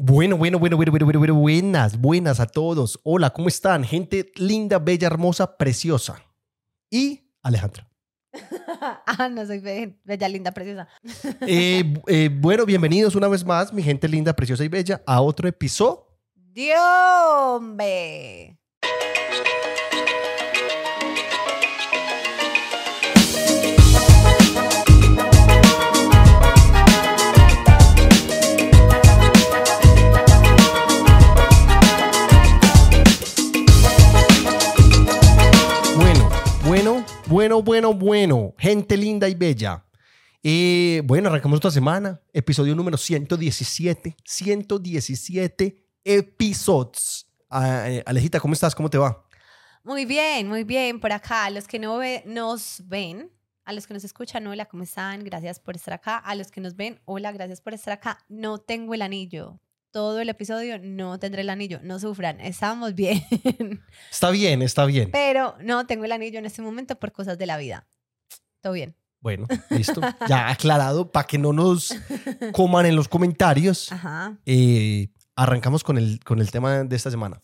Bueno, bueno, bueno, bueno, bueno, bueno, bueno, buenas, buenas a todos. Hola, ¿cómo están? Gente linda, bella, hermosa, preciosa. Y Alejandra. ah, no soy be- bella, linda, preciosa. Eh, eh, bueno, bienvenidos una vez más, mi gente linda, preciosa y bella, a otro episodio. ¡Dios, hombre! Bueno, bueno, bueno, gente linda y bella. Eh, bueno, arrancamos esta semana, episodio número 117, 117 episodios. Ah, eh, Alejita, ¿cómo estás? ¿Cómo te va? Muy bien, muy bien. Por acá, a los que no ve- nos ven, a los que nos escuchan, hola, ¿cómo están? Gracias por estar acá. A los que nos ven, hola, gracias por estar acá. No tengo el anillo. Todo el episodio no tendré el anillo. No sufran, estamos bien. Está bien, está bien. Pero no tengo el anillo en este momento por cosas de la vida. Todo bien. Bueno, listo. Ya aclarado para que no nos coman en los comentarios. Ajá. Eh, arrancamos con el, con el tema de esta semana.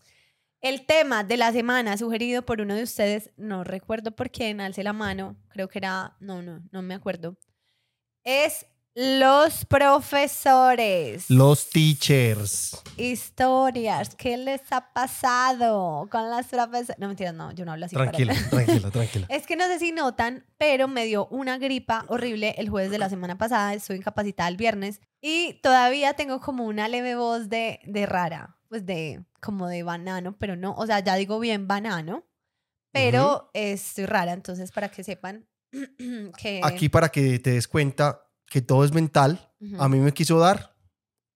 El tema de la semana sugerido por uno de ustedes, no recuerdo por quién, alce la mano, creo que era, no, no, no me acuerdo, es los profesores. Los teachers. Historias, ¿qué les ha pasado con las profesores? No, mentira, no, yo no hablo así. nada. tranquila, tranquila. Es que no sé si notan, pero me dio una gripa horrible el jueves de la semana pasada. Estoy incapacitada el viernes y todavía tengo como una leve voz de, de rara, pues de como de banano, pero no, o sea, ya digo bien banano, pero estoy rara. Entonces, para que sepan que. Aquí para que te des cuenta que todo es mental, a mí me quiso dar,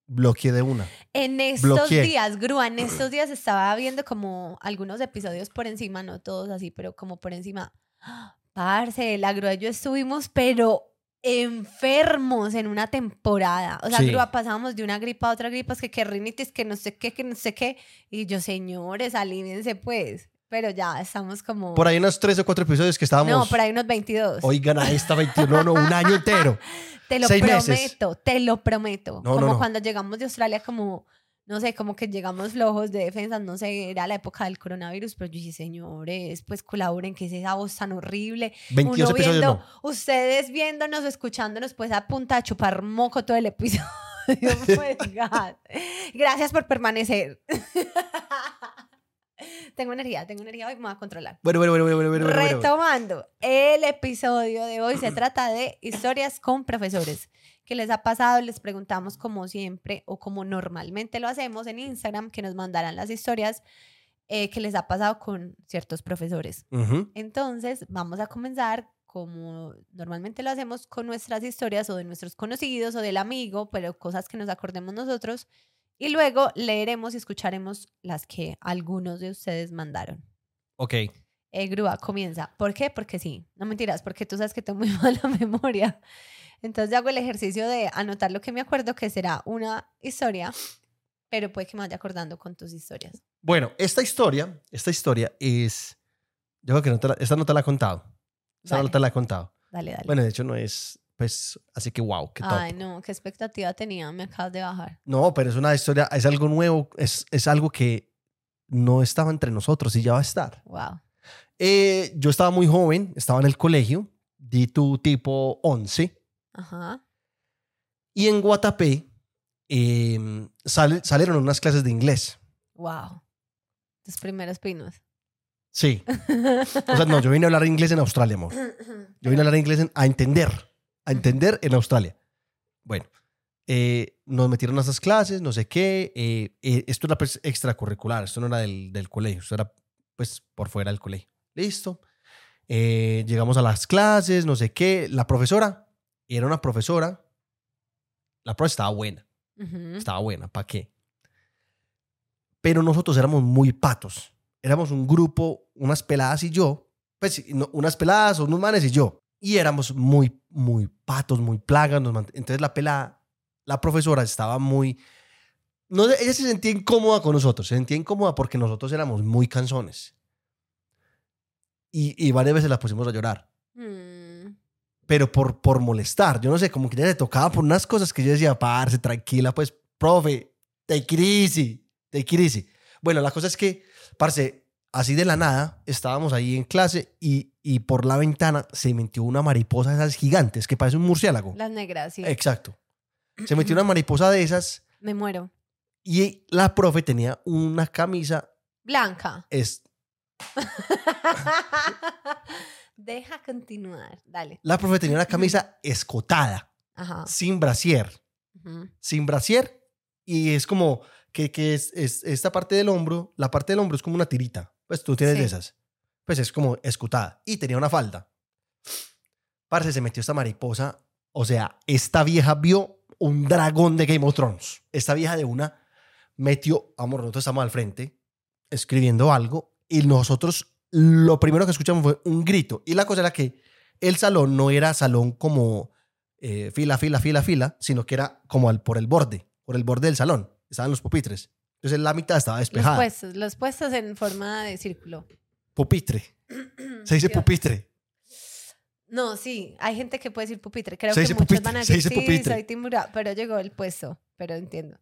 bloqueé de una. En estos bloqueé. días, Grúa, en estos días estaba viendo como algunos episodios por encima, no todos así, pero como por encima. ¡Ah! Parce, la Grúa y yo estuvimos, pero enfermos en una temporada. O sea, Sí. Grúa, pasábamos de una gripa a otra gripa, es que que rinitis, que no sé qué, que no sé qué. Y yo, señores, alíviense pues. Pero ya estamos como... Por ahí unos tres o cuatro episodios que estábamos. No, por ahí unos 22. Oigan, a esta 21, no, un año entero. Te lo Seis prometo, meses. te lo prometo. No, no, como no. cuando llegamos de Australia, como, no sé, como que llegamos flojos de defensa, no sé, era la época del coronavirus, pero yo dije, señores, pues colaboren, que es esa voz tan horrible. 22 Uno episodios viendo, no. ustedes viéndonos escuchándonos, pues a punta de chupar moco todo el episodio. Pues, God. Gracias por permanecer. tengo energía, tengo energía, hoy me voy a controlar. Bueno, bueno, bueno, bueno, bueno, bueno. Retomando, el episodio de hoy se trata de historias con profesores. ¿Qué les ha pasado? Les preguntamos como siempre o como normalmente lo hacemos en Instagram, que nos mandaran las historias eh, que les ha pasado con ciertos profesores. Ujú. Entonces, vamos a comenzar como normalmente lo hacemos con nuestras historias o de nuestros conocidos o del amigo, pero cosas que nos acordemos nosotros. Y luego leeremos y escucharemos las que algunos de ustedes mandaron. Ok. Eh, Grúa, comienza. ¿Por qué? Porque sí. No mentiras, porque tú sabes que tengo muy mala memoria. Entonces hago el ejercicio de anotar lo que me acuerdo, que será una historia, pero puede que me vaya acordando con tus historias. Bueno, esta historia, esta historia es. Yo creo que no te la- esta no te la he contado. Esta no Dale. te la he contado. Dale, dale. Bueno, de hecho no es, pues, así que wow, qué top. Ay, no, qué expectativa tenía, me acabas de bajar. No, pero es una historia, es algo nuevo, es, es algo que no estaba entre nosotros y ya va a estar. Wow. Eh, yo estaba muy joven, estaba en el colegio, di tu tipo 11, Ajá. y en Guatapé eh, sale- salieron unas clases de inglés. Wow. Tus primeros pinos. Sí. O sea, no, yo vine a hablar inglés en Australia, amor. Yo vine a hablar inglés en- a entender, a entender en Australia. Bueno, eh, nos metieron a esas clases, no sé qué. eh, eh, esto era pues, extracurricular, esto no era del, del colegio, esto era pues por fuera del colegio. Listo. Llegamos a las clases, no sé qué. La profesora era una profesora. La profesora estaba buena, Ujú. estaba buena, ¿para qué? Pero nosotros éramos muy patos. Éramos un grupo, unas peladas y yo. Pues no, unas peladas, unos manes y yo. Y éramos muy, muy patos, muy plagas. Entonces la pelada, la profesora estaba muy... No, ella se sentía incómoda con nosotros. Se sentía incómoda porque nosotros éramos muy canzones. Y, y varias veces la pusimos a llorar. Mm, Pero por, por molestar. Yo no sé, como que ella le tocaba por unas cosas que yo decía, parce, tranquila, pues, profe, Take it easy. Take it easy. Bueno, la cosa es que, parce, así de la nada, estábamos ahí en clase y, y por la ventana se metió una mariposa de esas gigantes que parece un murciélago. Las negras, sí. Exacto. Se metió una mariposa de esas Me muero. y la profe tenía una camisa. Blanca. Es, Deja continuar. Dale. la profe tenía una camisa escotada, Ajá. sin brasier. Sin brasier. Y es como que, que es, es- esta parte del hombro, la parte del hombro es como una tirita. Pues tú tienes de esas. Pues es como escotada. Y tenía una falda. Parce, se metió esta mariposa. O sea, esta vieja vio un dragón de Game of Thrones. Esta vieja de una metió, amor, nosotros estamos al frente escribiendo algo y nosotros lo primero que escuchamos fue un grito. Y la cosa era que el salón no era salón como eh, fila, fila, fila, fila, sino que era como al, por el borde, por el borde del salón. Estaban los pupitres. Entonces la mitad estaba Los despejada. puestos, los puestos en forma de círculo. Pupitre. Se dice Dios. pupitre. No, sí, hay gente que puede decir pupitre. Creo Se que muchos pupitre, van a se decir, dice sí, pupitre". soy timura, pero llegó el puesto, pero entiendo.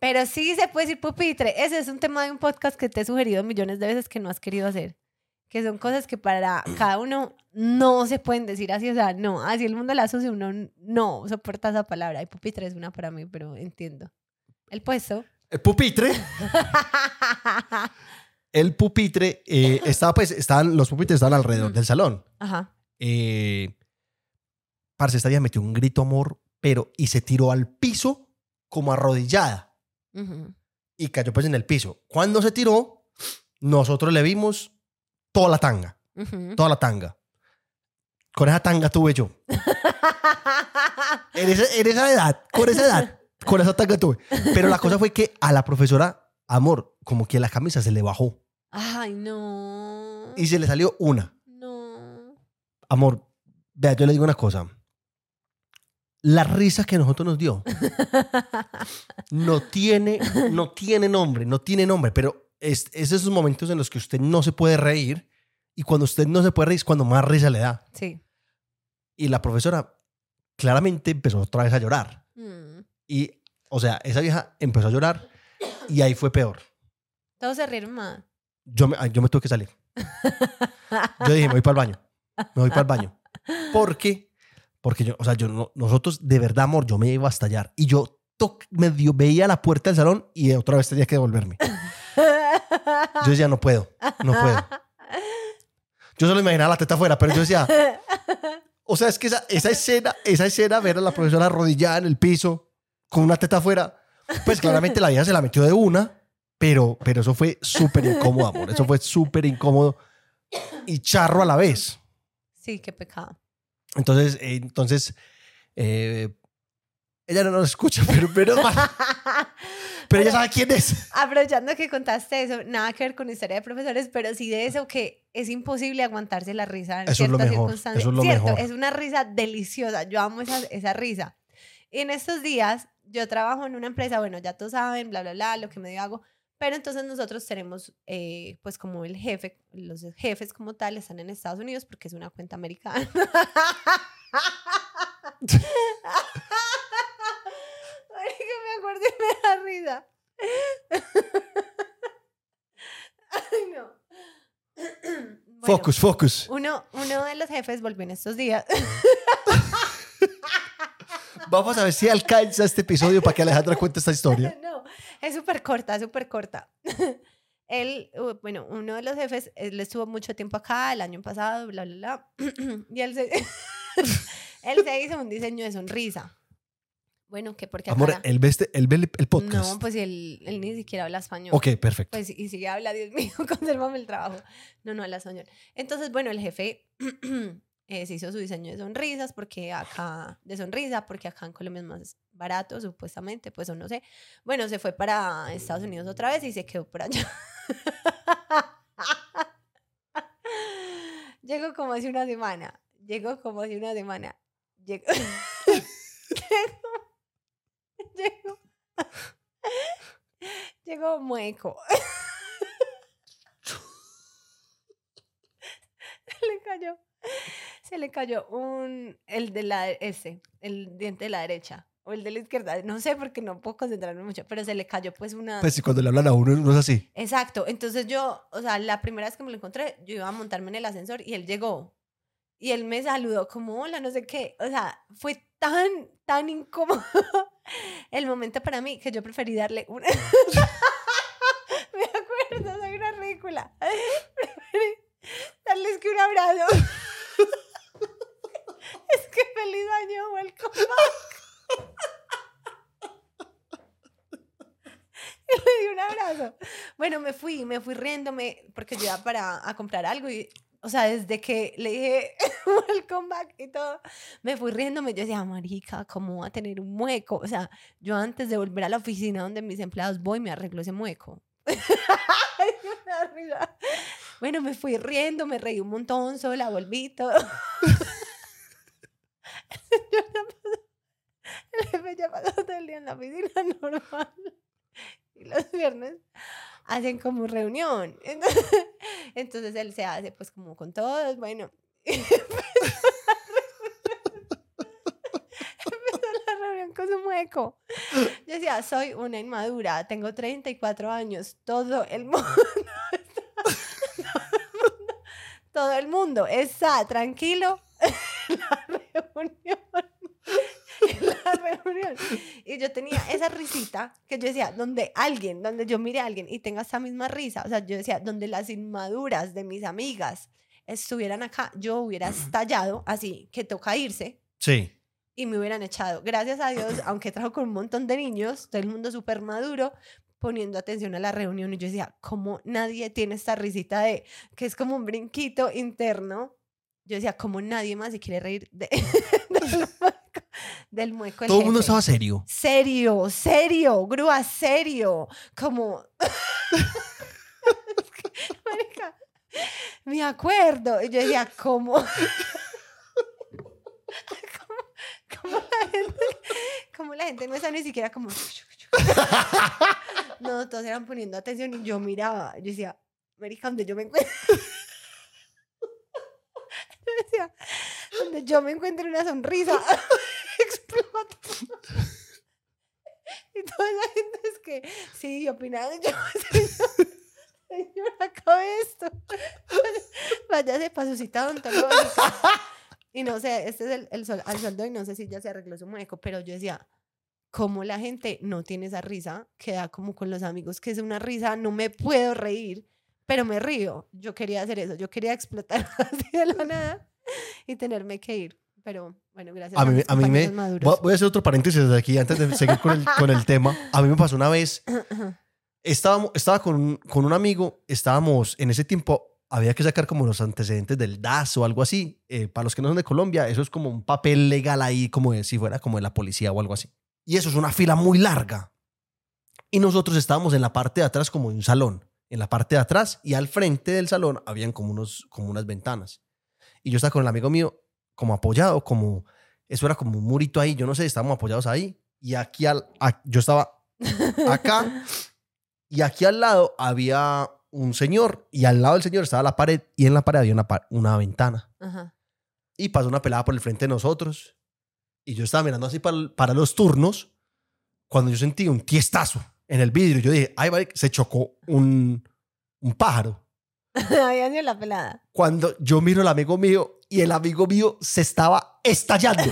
Pero sí se puede decir pupitre. Ese es un tema de un podcast que te he sugerido millones de veces que no has querido hacer. Que son cosas que para cada uno no se pueden decir así. O sea, no, así el mundo la asocia, uno no soporta esa palabra. Y pupitre es una para mí, pero entiendo. El puesto. El pupitre. El pupitre eh, estaba pues, estaban, los pupitres estaban alrededor del salón. Ajá. Eh, parce, esta vieja metió un grito amor, pero y se tiró al piso como arrodillada Ujú. y cayó pues en el piso. Cuando se tiró, nosotros le vimos toda la tanga, Ujú. toda la tanga. Con esa tanga tuve yo. En esa, en esa edad, con esa edad, con esa tanga tuve. Pero la cosa fue que a la profesora, amor, como que la camisa se le bajó Ay, no. y se le salió una. No. Amor, vea, yo le digo una cosa. La risa que nosotros nos dio no tiene, no tiene nombre, no tiene nombre, pero es, es esos momentos en los que usted no se puede reír y cuando usted no se puede reír es cuando más risa le da. Sí. Y la profesora claramente empezó otra vez a llorar. Mm. Y, o sea, esa vieja empezó a llorar y ahí fue peor. Todos se rieron más. Yo me, yo me tuve que salir. Yo dije, me voy para el baño. Me voy para el baño. ¿Por qué? Porque yo, o sea, yo no- nosotros, de verdad, amor, yo me iba a estallar. Y yo toc- medio veía la puerta del salón y otra vez tenía que devolverme. Yo decía, no puedo, no puedo. Yo solo imaginaba la teta afuera, pero yo decía, o sea, es que esa, esa escena, esa escena, ver a la profesora arrodillada en el piso con una teta afuera, pues claramente la vieja se la metió de una, pero, pero eso fue súper incómodo, amor. Eso fue súper incómodo y charro a la vez. Sí, qué pecado. Entonces, eh, entonces, eh, ella no nos escucha, pero, pero, pero ella sabe quién es. Aprovechando que contaste eso, nada que ver con historia de profesores, pero sí de eso que es imposible aguantarse la risa en Eso es ciertas mejor, circunstancias. eso es lo Cierto, mejor. es una risa deliciosa. Yo amo esa, esa risa. Y en estos días, yo trabajo en una empresa, bueno, ya todos saben, bla, bla, bla, lo que medio hago. Pero entonces nosotros tenemos, eh, pues como el jefe, los jefes como tal están en Estados Unidos porque es una cuenta americana. Ay, que me acuerdo y me da risa. Ay, no. Bueno, Focus, focus. Uno, uno de los jefes volvió en estos días. Vamos a ver si alcanza este episodio para que Alejandra cuente esta historia. no, es súper corta, súper corta. Él, bueno, uno de los jefes, él estuvo mucho tiempo acá, el año pasado, bla, bla, bla. y él se, él se hizo un diseño de sonrisa. Bueno, que porque acá... Amor, él ve, este- él ve el, el podcast. no, pues él, él ni siquiera habla español. ok, perfecto. Pues, y si habla, Dios mío, consérvame el trabajo. No, no habla español. Entonces, bueno, el jefe eh, se hizo su diseño de sonrisas, porque acá, de sonrisa, porque acá en Colombia es más barato, supuestamente, pues o no sé. Bueno, se fue para Estados Unidos otra vez y se quedó por allá. Llegó como hace una semana. Llegó como hace una semana. Llegó. llegó. Llegó mueco. se le cayó. Se le cayó un. El de la. Ese. El diente de la derecha. o el de la izquierda, no sé porque no puedo concentrarme mucho, pero se le cayó pues una... Pues si cuando le hablan a uno no es así. Exacto, entonces yo, o sea, la primera vez que me lo encontré, yo iba a montarme en el ascensor y él llegó. Y él me saludó como, hola, no sé qué. O sea, fue tan, tan incómodo el momento para mí que yo preferí darle una... me acuerdo, soy una ridícula. Preferí darles que un abrazo. Es que feliz año, welcome back. Y le di un abrazo. Bueno, me fui, me fui riéndome porque yo iba para a comprar algo y, o sea, desde que le dije welcome back y todo, me fui riéndome. Yo decía, marica, ¿cómo va a tener un mueco? O sea, yo antes de volver a la oficina donde mis empleados voy, me arreglo ese mueco. Bueno, me fui riendo, me reí un montón, sola, volví todo. El jefe ya pasó todo el día en la oficina normal. Y los viernes hacen como reunión. Entonces, entonces él se hace pues como con todos, bueno. Empezó la reunión con su mueco. Yo decía, soy una inmadura, tengo 34 años, todo el mundo está, todo el mundo está tranquilo reunión. En la reunión. Y yo tenía esa risita que yo decía, donde alguien, donde yo mire a alguien y tenga esa misma risa, o sea, yo decía, donde las inmaduras de mis amigas estuvieran acá, yo hubiera estallado así, que toca irse Sí. y me hubieran echado. Gracias a Dios, aunque trabajo con un montón de niños, todo el mundo súper maduro, poniendo atención a la reunión. Y yo decía, ¿cómo nadie tiene esta risita de que es como un brinquito interno? Yo decía, ¿cómo nadie más se quiere reír de- del mueco? Del mueco Todo el mundo estaba serio. Serio, serio, grúa, serio. Como. Marica, me acuerdo. Y yo decía, ¿cómo? ¿Cómo, cómo la gente, cómo la gente no está ni siquiera como. No, todos eran poniendo atención y yo miraba. Yo decía, Marica, donde yo me encuentro. Donde yo me encuentro una sonrisa, explota. Y toda la gente es que, sí, opinaban. Yo, señor, señor, esto. Váyase para su cita odontológica. Y no sé, este es el, el sol, al sueldo y no sé si ya se arregló su mueco, pero yo decía, cómo la gente no tiene esa risa, queda como con los amigos, que es una risa, no me puedo reír, pero me río. Yo quería hacer eso, yo quería explotar así de la nada y tenerme que ir. Pero bueno, gracias A mí, mis a mí me... maduros. Voy a- a hacer otro paréntesis aquí antes de seguir con el, con el tema. A mí me pasó una vez, estábamos, estaba con, con un amigo, estábamos en ese tiempo, había que sacar como los antecedentes del DAS o algo así. Eh, para los que no son de Colombia, eso es como un papel legal ahí, como de, si fuera como de la policía o algo así. Y eso es una fila muy larga. Y nosotros estábamos en la parte de atrás como de un salón, en la parte de atrás y al frente del salón habían como, unos, como unas ventanas. Y yo estaba con el amigo mío como apoyado, como, eso era como un murito ahí, yo no sé, estábamos apoyados ahí. Y aquí al, a- yo estaba acá y aquí al lado había un señor y al lado del señor estaba la pared y en la pared había una, una ventana. Ajá. Y pasó una pelada por el frente de nosotros y yo estaba mirando así para, para los turnos cuando yo sentí un tiestazo en el vidrio. Yo dije, ay, vale, se chocó un, un pájaro. Había sido la pelada. Cuando yo miro al amigo mío y el amigo mío se estaba estallando.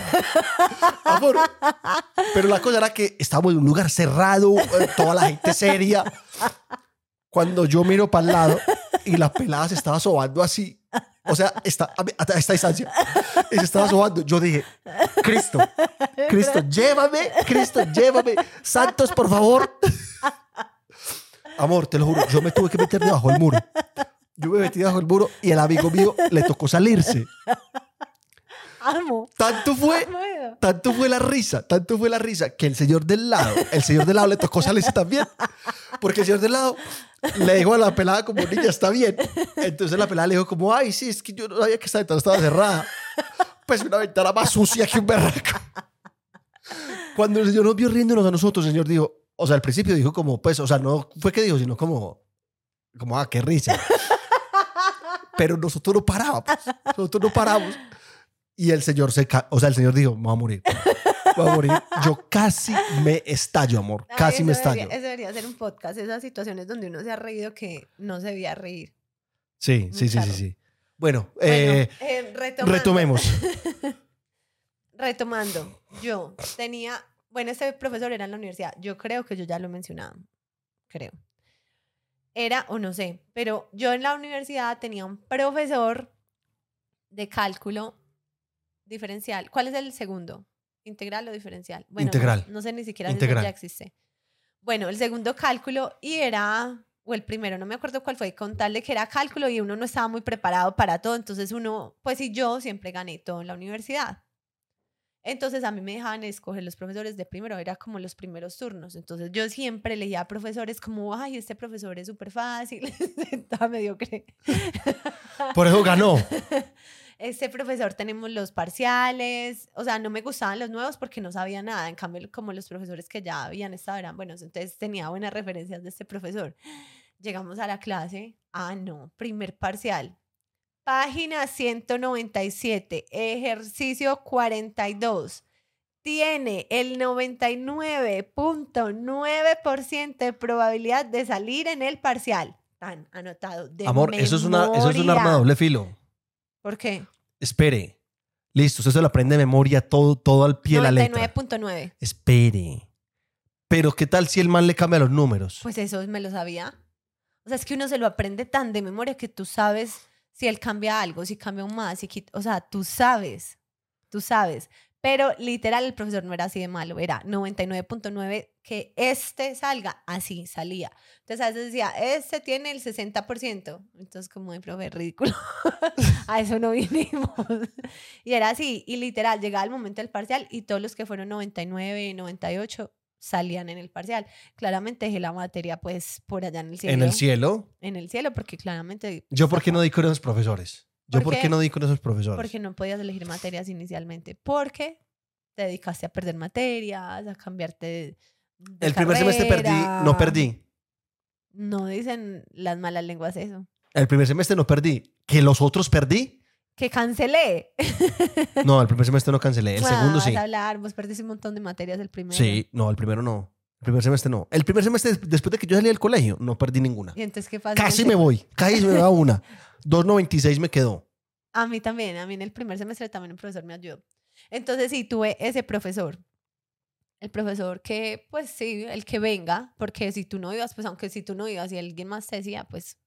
Amor, pero la cosa era que estábamos en un lugar cerrado, eh, toda la gente seria. Cuando yo miro para el lado y la pelada se estaba sobando así, o sea, está, a, a esta distancia, y se estaba sobando, yo dije, Cristo, Cristo, llévame, Cristo, llévame, santos, por favor. Amor, te lo juro, yo me tuve que meter debajo del muro. Yo me metí debajo del muro y el amigo mío le tocó salirse. Amo. Tanto fue Amo tanto fue la risa, tanto fue la risa que el señor del lado, el señor del lado le tocó salirse también. Porque el señor del lado le dijo a la pelada como, niña, está bien. Entonces la pelada le dijo como, ay, sí, es que yo no sabía que esta ventana estaba cerrada. Pues una ventana más sucia que un berraco. Cuando el señor nos vio riéndonos a nosotros, el señor dijo, o sea, al principio dijo como, pues, o sea, no fue que dijo, sino como, como, ah, qué risa. Pero nosotros no parábamos, nosotros no paramos. Y el señor se, o sea, el señor dijo, me voy a morir. voy a morir. Yo casi me estallo, amor. Ay, Casi me debería- estallo. eso debería ser un podcast, esas situaciones donde uno se ha reído que no se debía reír. Sí, sí, sí, sí, sí. Bueno, Bueno, eh, eh, retomando. retomemos. Retomando, yo tenía, bueno, este profesor era en la universidad, yo creo que yo ya lo he mencionado, creo. Era, o no sé, pero yo en la universidad tenía un profesor de cálculo diferencial. ¿Cuál es el segundo? ¿Integral o diferencial? Bueno, no- Integral. No, sé ni siquiera si ya existe. Bueno, el segundo cálculo y era, o el primero, no me acuerdo cuál fue, contarle que era cálculo y uno no estaba muy preparado para todo, entonces uno, pues y yo siempre gané todo en la universidad. Entonces a mí me dejaban escoger los profesores de primero, era como los primeros turnos. Entonces yo siempre elegía a profesores como, ay, este profesor es súper fácil, estaba mediocre. Por eso ganó. Este profesor tenemos los parciales, o sea, no me gustaban los nuevos porque no sabía nada. En cambio, como los profesores que ya habían estado eran buenos, entonces tenía buenas referencias de este profesor. Llegamos a la clase, ah, no, primer parcial. Página 197, ejercicio 42. Tiene el 99.9% de probabilidad de salir en el parcial. Tan anotado. De Amor, eso es, una, eso es un arma de doble filo. ¿Por qué? Espere. Listo, usted se lo aprende de memoria todo, todo al pie de la letra. 99.9. Espere. Pero ¿qué tal si el man le cambia los números? Pues eso me lo sabía. O sea, es que uno se lo aprende tan de memoria que tú sabes si él cambia algo, si cambia un más, si quita- o sea, tú sabes, tú sabes. Pero literal el profesor no era así de malo, era 99.9 que este salga, así salía. Entonces a veces decía, este tiene el 60%. Entonces como de profe, ridículo. a eso no vinimos. y era así, y literal, llegaba el momento del parcial y todos los que fueron 99, 98 salían en el parcial. Claramente dejé la materia pues por allá en el cielo. en el cielo. En el cielo, porque claramente... ¿Yo por qué no di con esos profesores? ¿Yo ¿Por por qué no di con esos profesores? Porque no podías elegir materias inicialmente. Porque te dedicaste a perder materias, a cambiarte de, de el primer semestre perdí, no perdí. No dicen las malas lenguas eso. El primer semestre no perdí. ¿Que los otros perdí? Que cancelé. No, el primer semestre no cancelé. El Ah, segundo vas sí. a hablar, vos perdiste un montón de materias el primero. Sí, no, el primero no. El primer semestre no. El primer semestre, des- después de que yo salí del colegio, no perdí ninguna. Y entonces, ¿qué pasa? Casi me voy. Casi me va una. 2.96 me quedó. A mí también, a mí en el primer semestre también un profesor me ayudó. Entonces sí, tuve ese profesor. El profesor que, pues sí, el que venga, porque si tú no ibas, pues aunque si tú no ibas y alguien más te decía, pues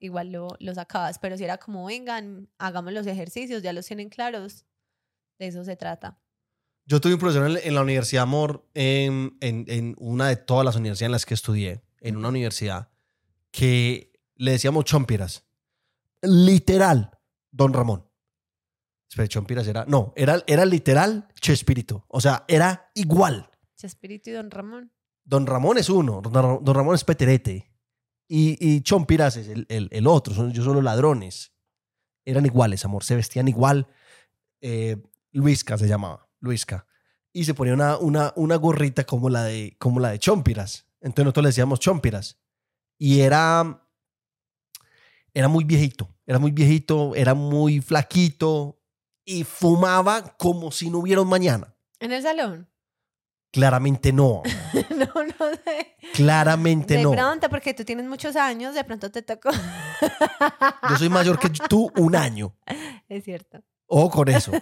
igual lo, lo sacabas. Pero si era como, vengan, hagamos los ejercicios, ya los tienen claros, de eso se trata. Yo tuve un profesor en, la Universidad Amor, en, en, en una de todas las universidades en las que estudié, en una universidad, que le decíamos chompiras. Literal, don Ramón. Espera, chompiras era. No, era, era literal Chespirito. O sea, era igual. Chespirito y Don Ramón. Don Ramón es uno, don Ramón es Peterete. Y, y Chompiras es el, el- otro, son yo solo ladrones. Eran iguales, amor, se vestían igual. Eh, Luisca se llamaba, Luisca. Y se ponía una, una, una gorrita como la, de, como la de Chompiras. Entonces nosotros le decíamos Chompiras. Y era, era muy viejito, era muy viejito, era muy flaquito y fumaba como si no hubiera un mañana. ¿En el salón? Claramente no, no, no sé. claramente De no. pronto, porque tú tienes muchos años, de pronto te tocó. Yo soy mayor que tú un año. es cierto. Ojo con eso.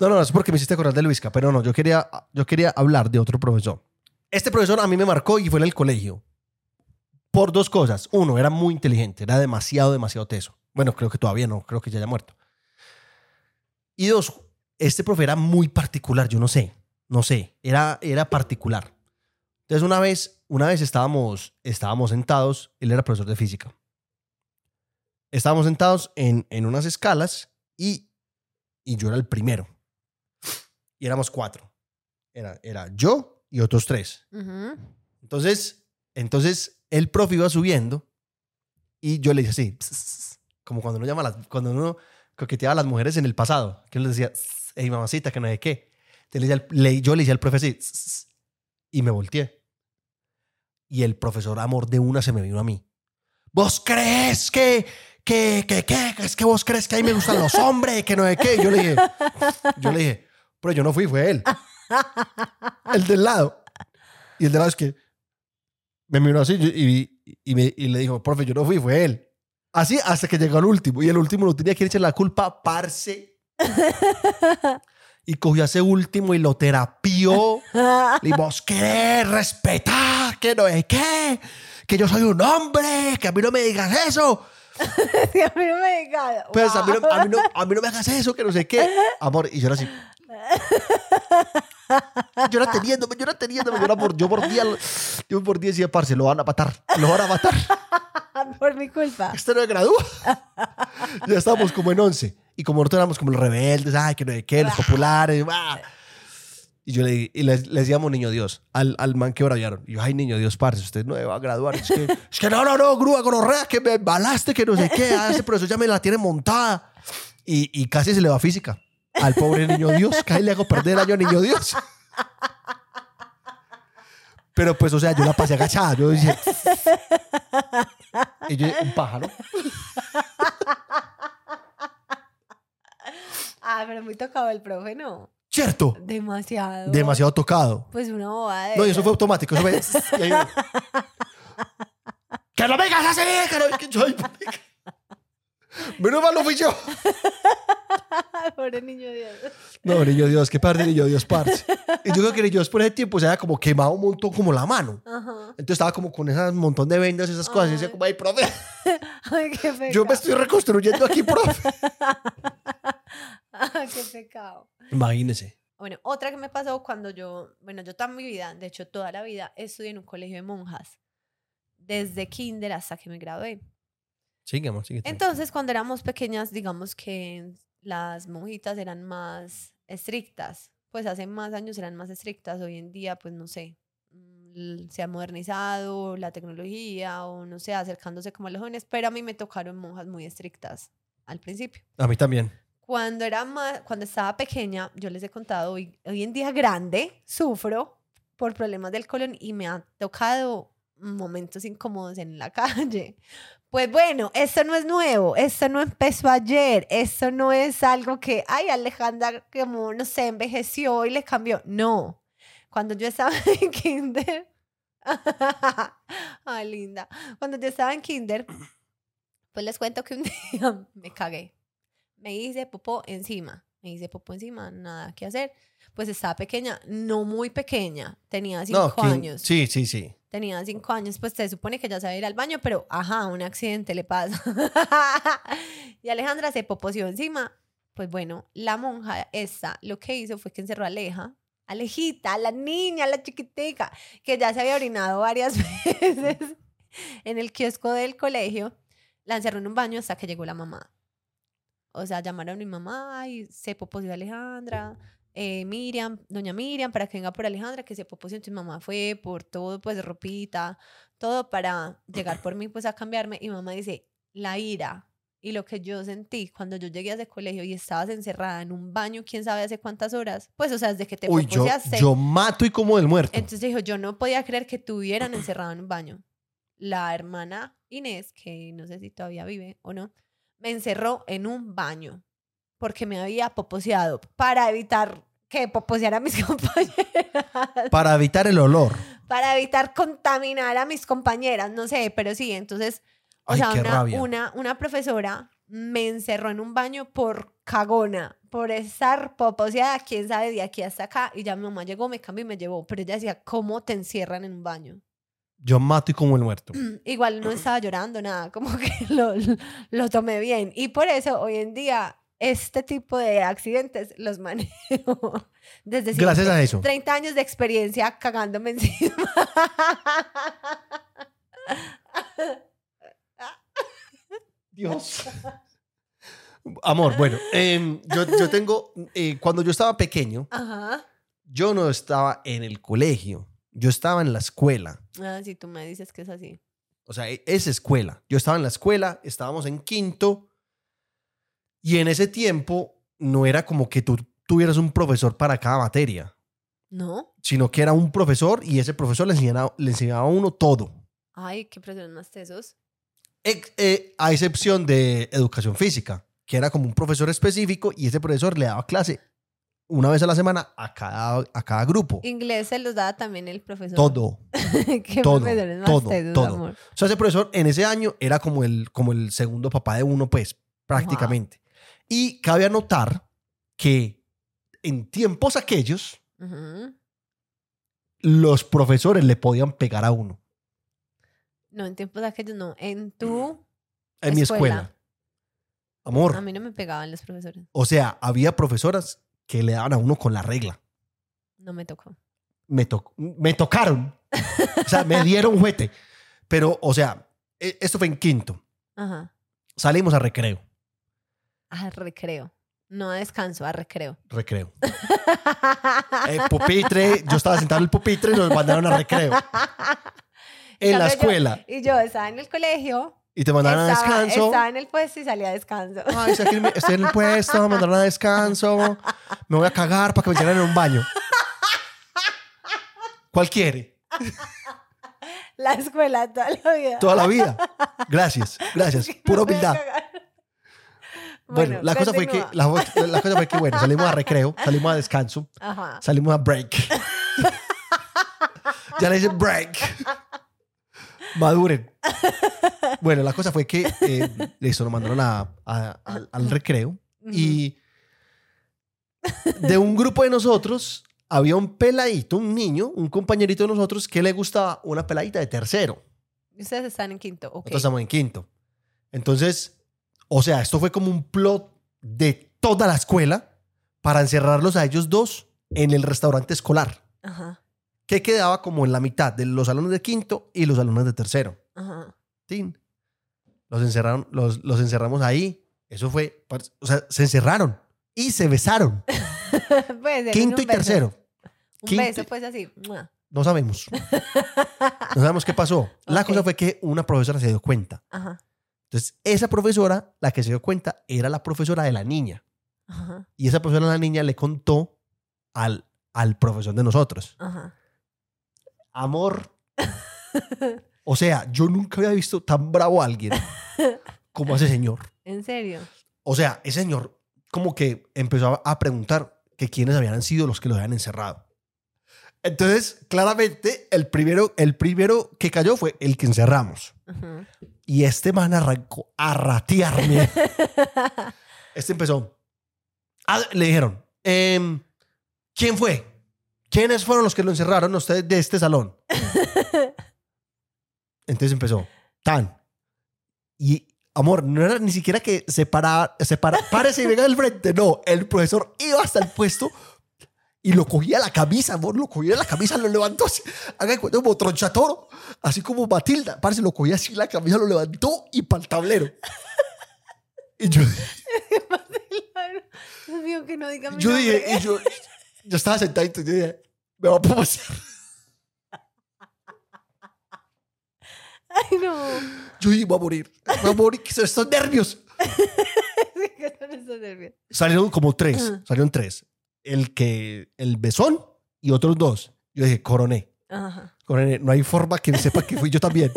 No, no, no, es porque me hiciste acordar de Luisca, pero no, yo quería, yo quería hablar de otro profesor. Este profesor a mí me marcó y fue en el colegio. Por dos cosas. Uno, era muy inteligente, era demasiado, demasiado teso. Bueno, creo que todavía no, creo que ya haya muerto. Y dos, este profe era muy particular, yo no sé, no sé, era, era particular. Entonces una vez, una vez estábamos, estábamos sentados, él era profesor de física. Estábamos sentados en, en unas escalas y, y yo era el primero. Y éramos cuatro. Era, era yo y otros tres. Entonces, entonces el profe iba subiendo y yo le dije así, como cuando uno llama a las, cuando uno coqueteaba a las mujeres en el pasado, que uno les decía, hey mamacita, que no sé qué. Le al- le- yo le decía al profe así, "Ps, ps", ps", y me volteé. Y el profesor amor de una se me vino a mí. ¿Vos crees que, que, que, que, es que vos crees que a mí me gustan los hombres, que no qué? Y yo le dije, yo le dije, pero yo no fui, fue él. El del lado. Y el del lado es que me miró así y, y me- y le dijo, profe, yo no fui, fue él. Así hasta que llegó el último. Y el último no tenía que echar la culpa, parce. Y cogió a ese último y lo terapió. Le dimos que respetar, que no es qué, que yo soy un hombre, que a mí no me digas eso. Sí, a mí no me digas. Pues a mí, no, Wow. a, mí no, a mí no me hagas eso, que no sé qué. Amor, y yo era así. Yo era teniéndome, yo era teniéndome, yo era por, yo por día, yo por día decía, parce, lo van a matar, lo van a matar. Por mi culpa. Este no se gradúa. ya estábamos como en 11. Y como nosotros éramos como los rebeldes, ay, que no sé qué, los populares, ah. Y yo le, y le, le decíamos niño Dios al, al man que braviaron. Y yo, ay, niño Dios, parce, usted no va a graduar. Es que, es que no, no, no, grúa, gonorrea, que me embalaste, que no sé qué. A ese profesor ya me la tiene montada. Y, y casi se le va física. Al pobre niño Dios, casi le hago perder el año a niño Dios. Pero pues, o sea, yo la pasé agachada. Yo dije. Y yo, un pájaro. Ah, pero muy tocado el profe, no. ¿Cierto? Demasiado. Demasiado tocado. Pues una bobada. No, y eso fue automático. Eso fue. ¡Que no no! Que yo, ay, Menos mal no fui yo. Pobre niño Dios. No, niño Dios, qué par de niño Dios, parce. Y yo creo que niño Dios por ese tiempo se había como quemado un montón como la mano. Ajá. Entonces estaba como con ese montón de vendas, esas cosas. Y decía como, ay, profe, Ay, qué yo me estoy reconstruyendo aquí, profe. Ah, qué pecado. Imagínese. Bueno, otra que me pasó cuando yo, bueno, yo toda mi vida, de hecho toda la vida, estudié en un colegio de monjas. Desde kinder hasta que me gradué. Sigamos, sigue. Entonces, cuando éramos pequeñas, digamos que las monjitas eran más estrictas. Pues hace más años eran más estrictas. Hoy en día, pues no sé, mm, se ha modernizado la tecnología o no sé, acercándose como a los jóvenes. Pero a mí me tocaron monjas muy estrictas al principio. A mí también. Cuando era más, cuando estaba pequeña, yo les he contado, hoy, hoy en día grande, sufro por problemas del colon y me ha tocado momentos incómodos en la calle. Pues bueno, esto no es nuevo, esto no empezó ayer, esto no es algo que, ay, Alejandra, como, no sé, envejeció y le cambió. No, cuando yo estaba en kinder, ay, linda, cuando yo estaba en kinder, pues les cuento que un día me cagué me hice popó encima. Me hice popó encima, nada que hacer. Pues estaba pequeña, no muy pequeña, tenía cinco No, ¿quién- años. Sí, sí, sí. Tenía cinco años, pues se supone que ya sabe ir al baño, pero ajá, un accidente le pasa. y Alejandra se poposeó encima. Pues bueno, la monja esta lo que hizo fue que encerró a Aleja, Alejita, la niña, la chiquitica, que ya se había orinado varias veces en el kiosco del colegio, la encerró en un baño hasta que llegó la mamá. O sea, llamaron a mi mamá y se poposeó Alejandra, eh, Miriam, doña Miriam, para que venga por Alejandra, que se poposeó. Entonces mi mamá fue por todo, pues ropita, todo para llegar por mí, pues a cambiarme. Y mamá dice, la ira y lo que yo sentí cuando yo llegué a ese colegio y estabas encerrada en un baño, quién sabe hace cuántas horas, pues o sea, desde que te Uy, yo, yo mato y como del muerto. Entonces dijo, yo no podía creer que tuvieran encerrado en un baño. La hermana Inés, que no sé si todavía vive o no, me encerró en un baño porque me había poposeado para evitar que poposeara a mis compañeras, Para evitar el olor. para evitar contaminar a mis compañeras, no sé, pero sí, entonces, o Ay, sea, una, una, una profesora me encerró en un baño por cagona, por estar poposeada, quién sabe, de aquí hasta acá, y ya mi mamá llegó, me cambió y me llevó, pero ella decía, ¿cómo te encierran en un baño? Yo mato y como el muerto. Igual no estaba llorando nada, como que lo, lo tomé bien. Y por eso hoy en día este tipo de accidentes los manejo desde siempre. Gracias a eso. 30 años de experiencia cagándome encima. Dios. Amor, bueno, em, yo, yo tengo, eh, cuando yo estaba pequeño, Ajá. yo no estaba en el colegio, yo estaba en la escuela. Ah, si tú me dices que es así. O sea, e- es escuela. Yo estaba en la escuela, estábamos en quinto y en ese tiempo no era como que tú tuvieras un profesor para cada materia, ¿No? sino que era un profesor y ese profesor le enseñaba, le enseñaba a uno todo. Ay, qué presión más tesos. Eh, a excepción de educación física, que era como un profesor específico y ese profesor le daba clase una vez a la semana a cada, a cada grupo. Inglés se los daba también el profesor. Todo. ¿Qué todo, más todo, tesos, todo. amor? O sea, ese profesor en ese año era como el, como el segundo papá de uno, pues, prácticamente. Y cabe anotar que en tiempos aquellos, Ujú. los profesores le podían pegar a uno. No, en tiempos aquellos no. En tu... En mi Escuela. escuela. Amor. A mí no me pegaban los profesores. O sea, había profesoras que le daban a uno con la regla. No me tocó. Me, to- me tocaron. O sea, me dieron juguete. Pero, o sea, e- esto fue en quinto. Ajá. Salimos a recreo. A recreo. No a descanso, a recreo. Recreo. Eh, pupitre, yo estaba sentado en el pupitre y nos mandaron a recreo. En la yo- escuela. Y yo estaba en el colegio. Y te mandaron a descanso. estaba en el puesto y salía a descanso. Ay, estoy, aquí en mi- estoy en el puesto, me mandaron a descanso. Me voy a cagar para que me llenen en un baño. ¿Cuál quiere? La escuela toda la vida. Toda la vida. Gracias, gracias. Pura humildad. Bueno, la cosa fue que, la, la cosa fue que, bueno, salimos a recreo, salimos a descanso, Ajá. salimos a break. ya le dicen break. Maduren. Bueno, la cosa fue que eh, eso nos mandaron a- al recreo y de un grupo de nosotros había un peladito, un niño, un compañerito de nosotros que le gustaba una peladita de tercero. Ustedes están en quinto, ok. Nosotros estamos en quinto. Entonces, o sea, esto fue como un plot de toda la escuela para encerrarlos a ellos dos en el restaurante escolar, Ajá, que quedaba como en la mitad de los salones de quinto y los salones de tercero. ajá. Tin. Los encerraron, los, los encerramos ahí. Eso fue, o sea, se encerraron y se besaron. Quinto y beso. tercero. Un Quinto beso, pues así. No sabemos. No sabemos qué pasó. La cosa fue que una profesora se dio cuenta. Ajá, Entonces, esa profesora, la que se dio cuenta, era la profesora de la niña. ajá, Y esa profesora de la niña le contó al, al profesor de nosotros. ajá. Amor. O sea, yo nunca había visto tan bravo a alguien como a ese señor. ¿En serio? O sea, ese señor como que empezó a, preguntar que quiénes habían sido los que lo habían encerrado. Entonces, claramente, el primero, el primero que cayó fue el que encerramos. Y este man arrancó a ratearme. Este empezó. Ah, le dijeron, em, ¿quién fue? ¿Quiénes fueron los que lo encerraron a ustedes de este salón? Entonces empezó, tan. Y, amor, no era ni siquiera que se paraba, se para, párese y venga del frente. No, el profesor iba hasta el puesto y lo cogía la camisa, amor, lo cogía la camisa, lo levantó así, haga cuenta como tronchatoro, así como Matilda, parece, lo cogía así la camisa, lo levantó y para el tablero. Y yo, Dios mío, que no diga mi yo nombre. dije, y yo, yo estaba sentadito y dije, me va a pasar. Ay, no. Yo dije, voy a morir, voy a morir, que son estos nervios. Sí, que son esos nervios. Salieron como tres, salieron tres. El que, el besón y otros dos. Yo dije, coroné. Ajá. Coroné. No hay forma que sepa que fui yo también.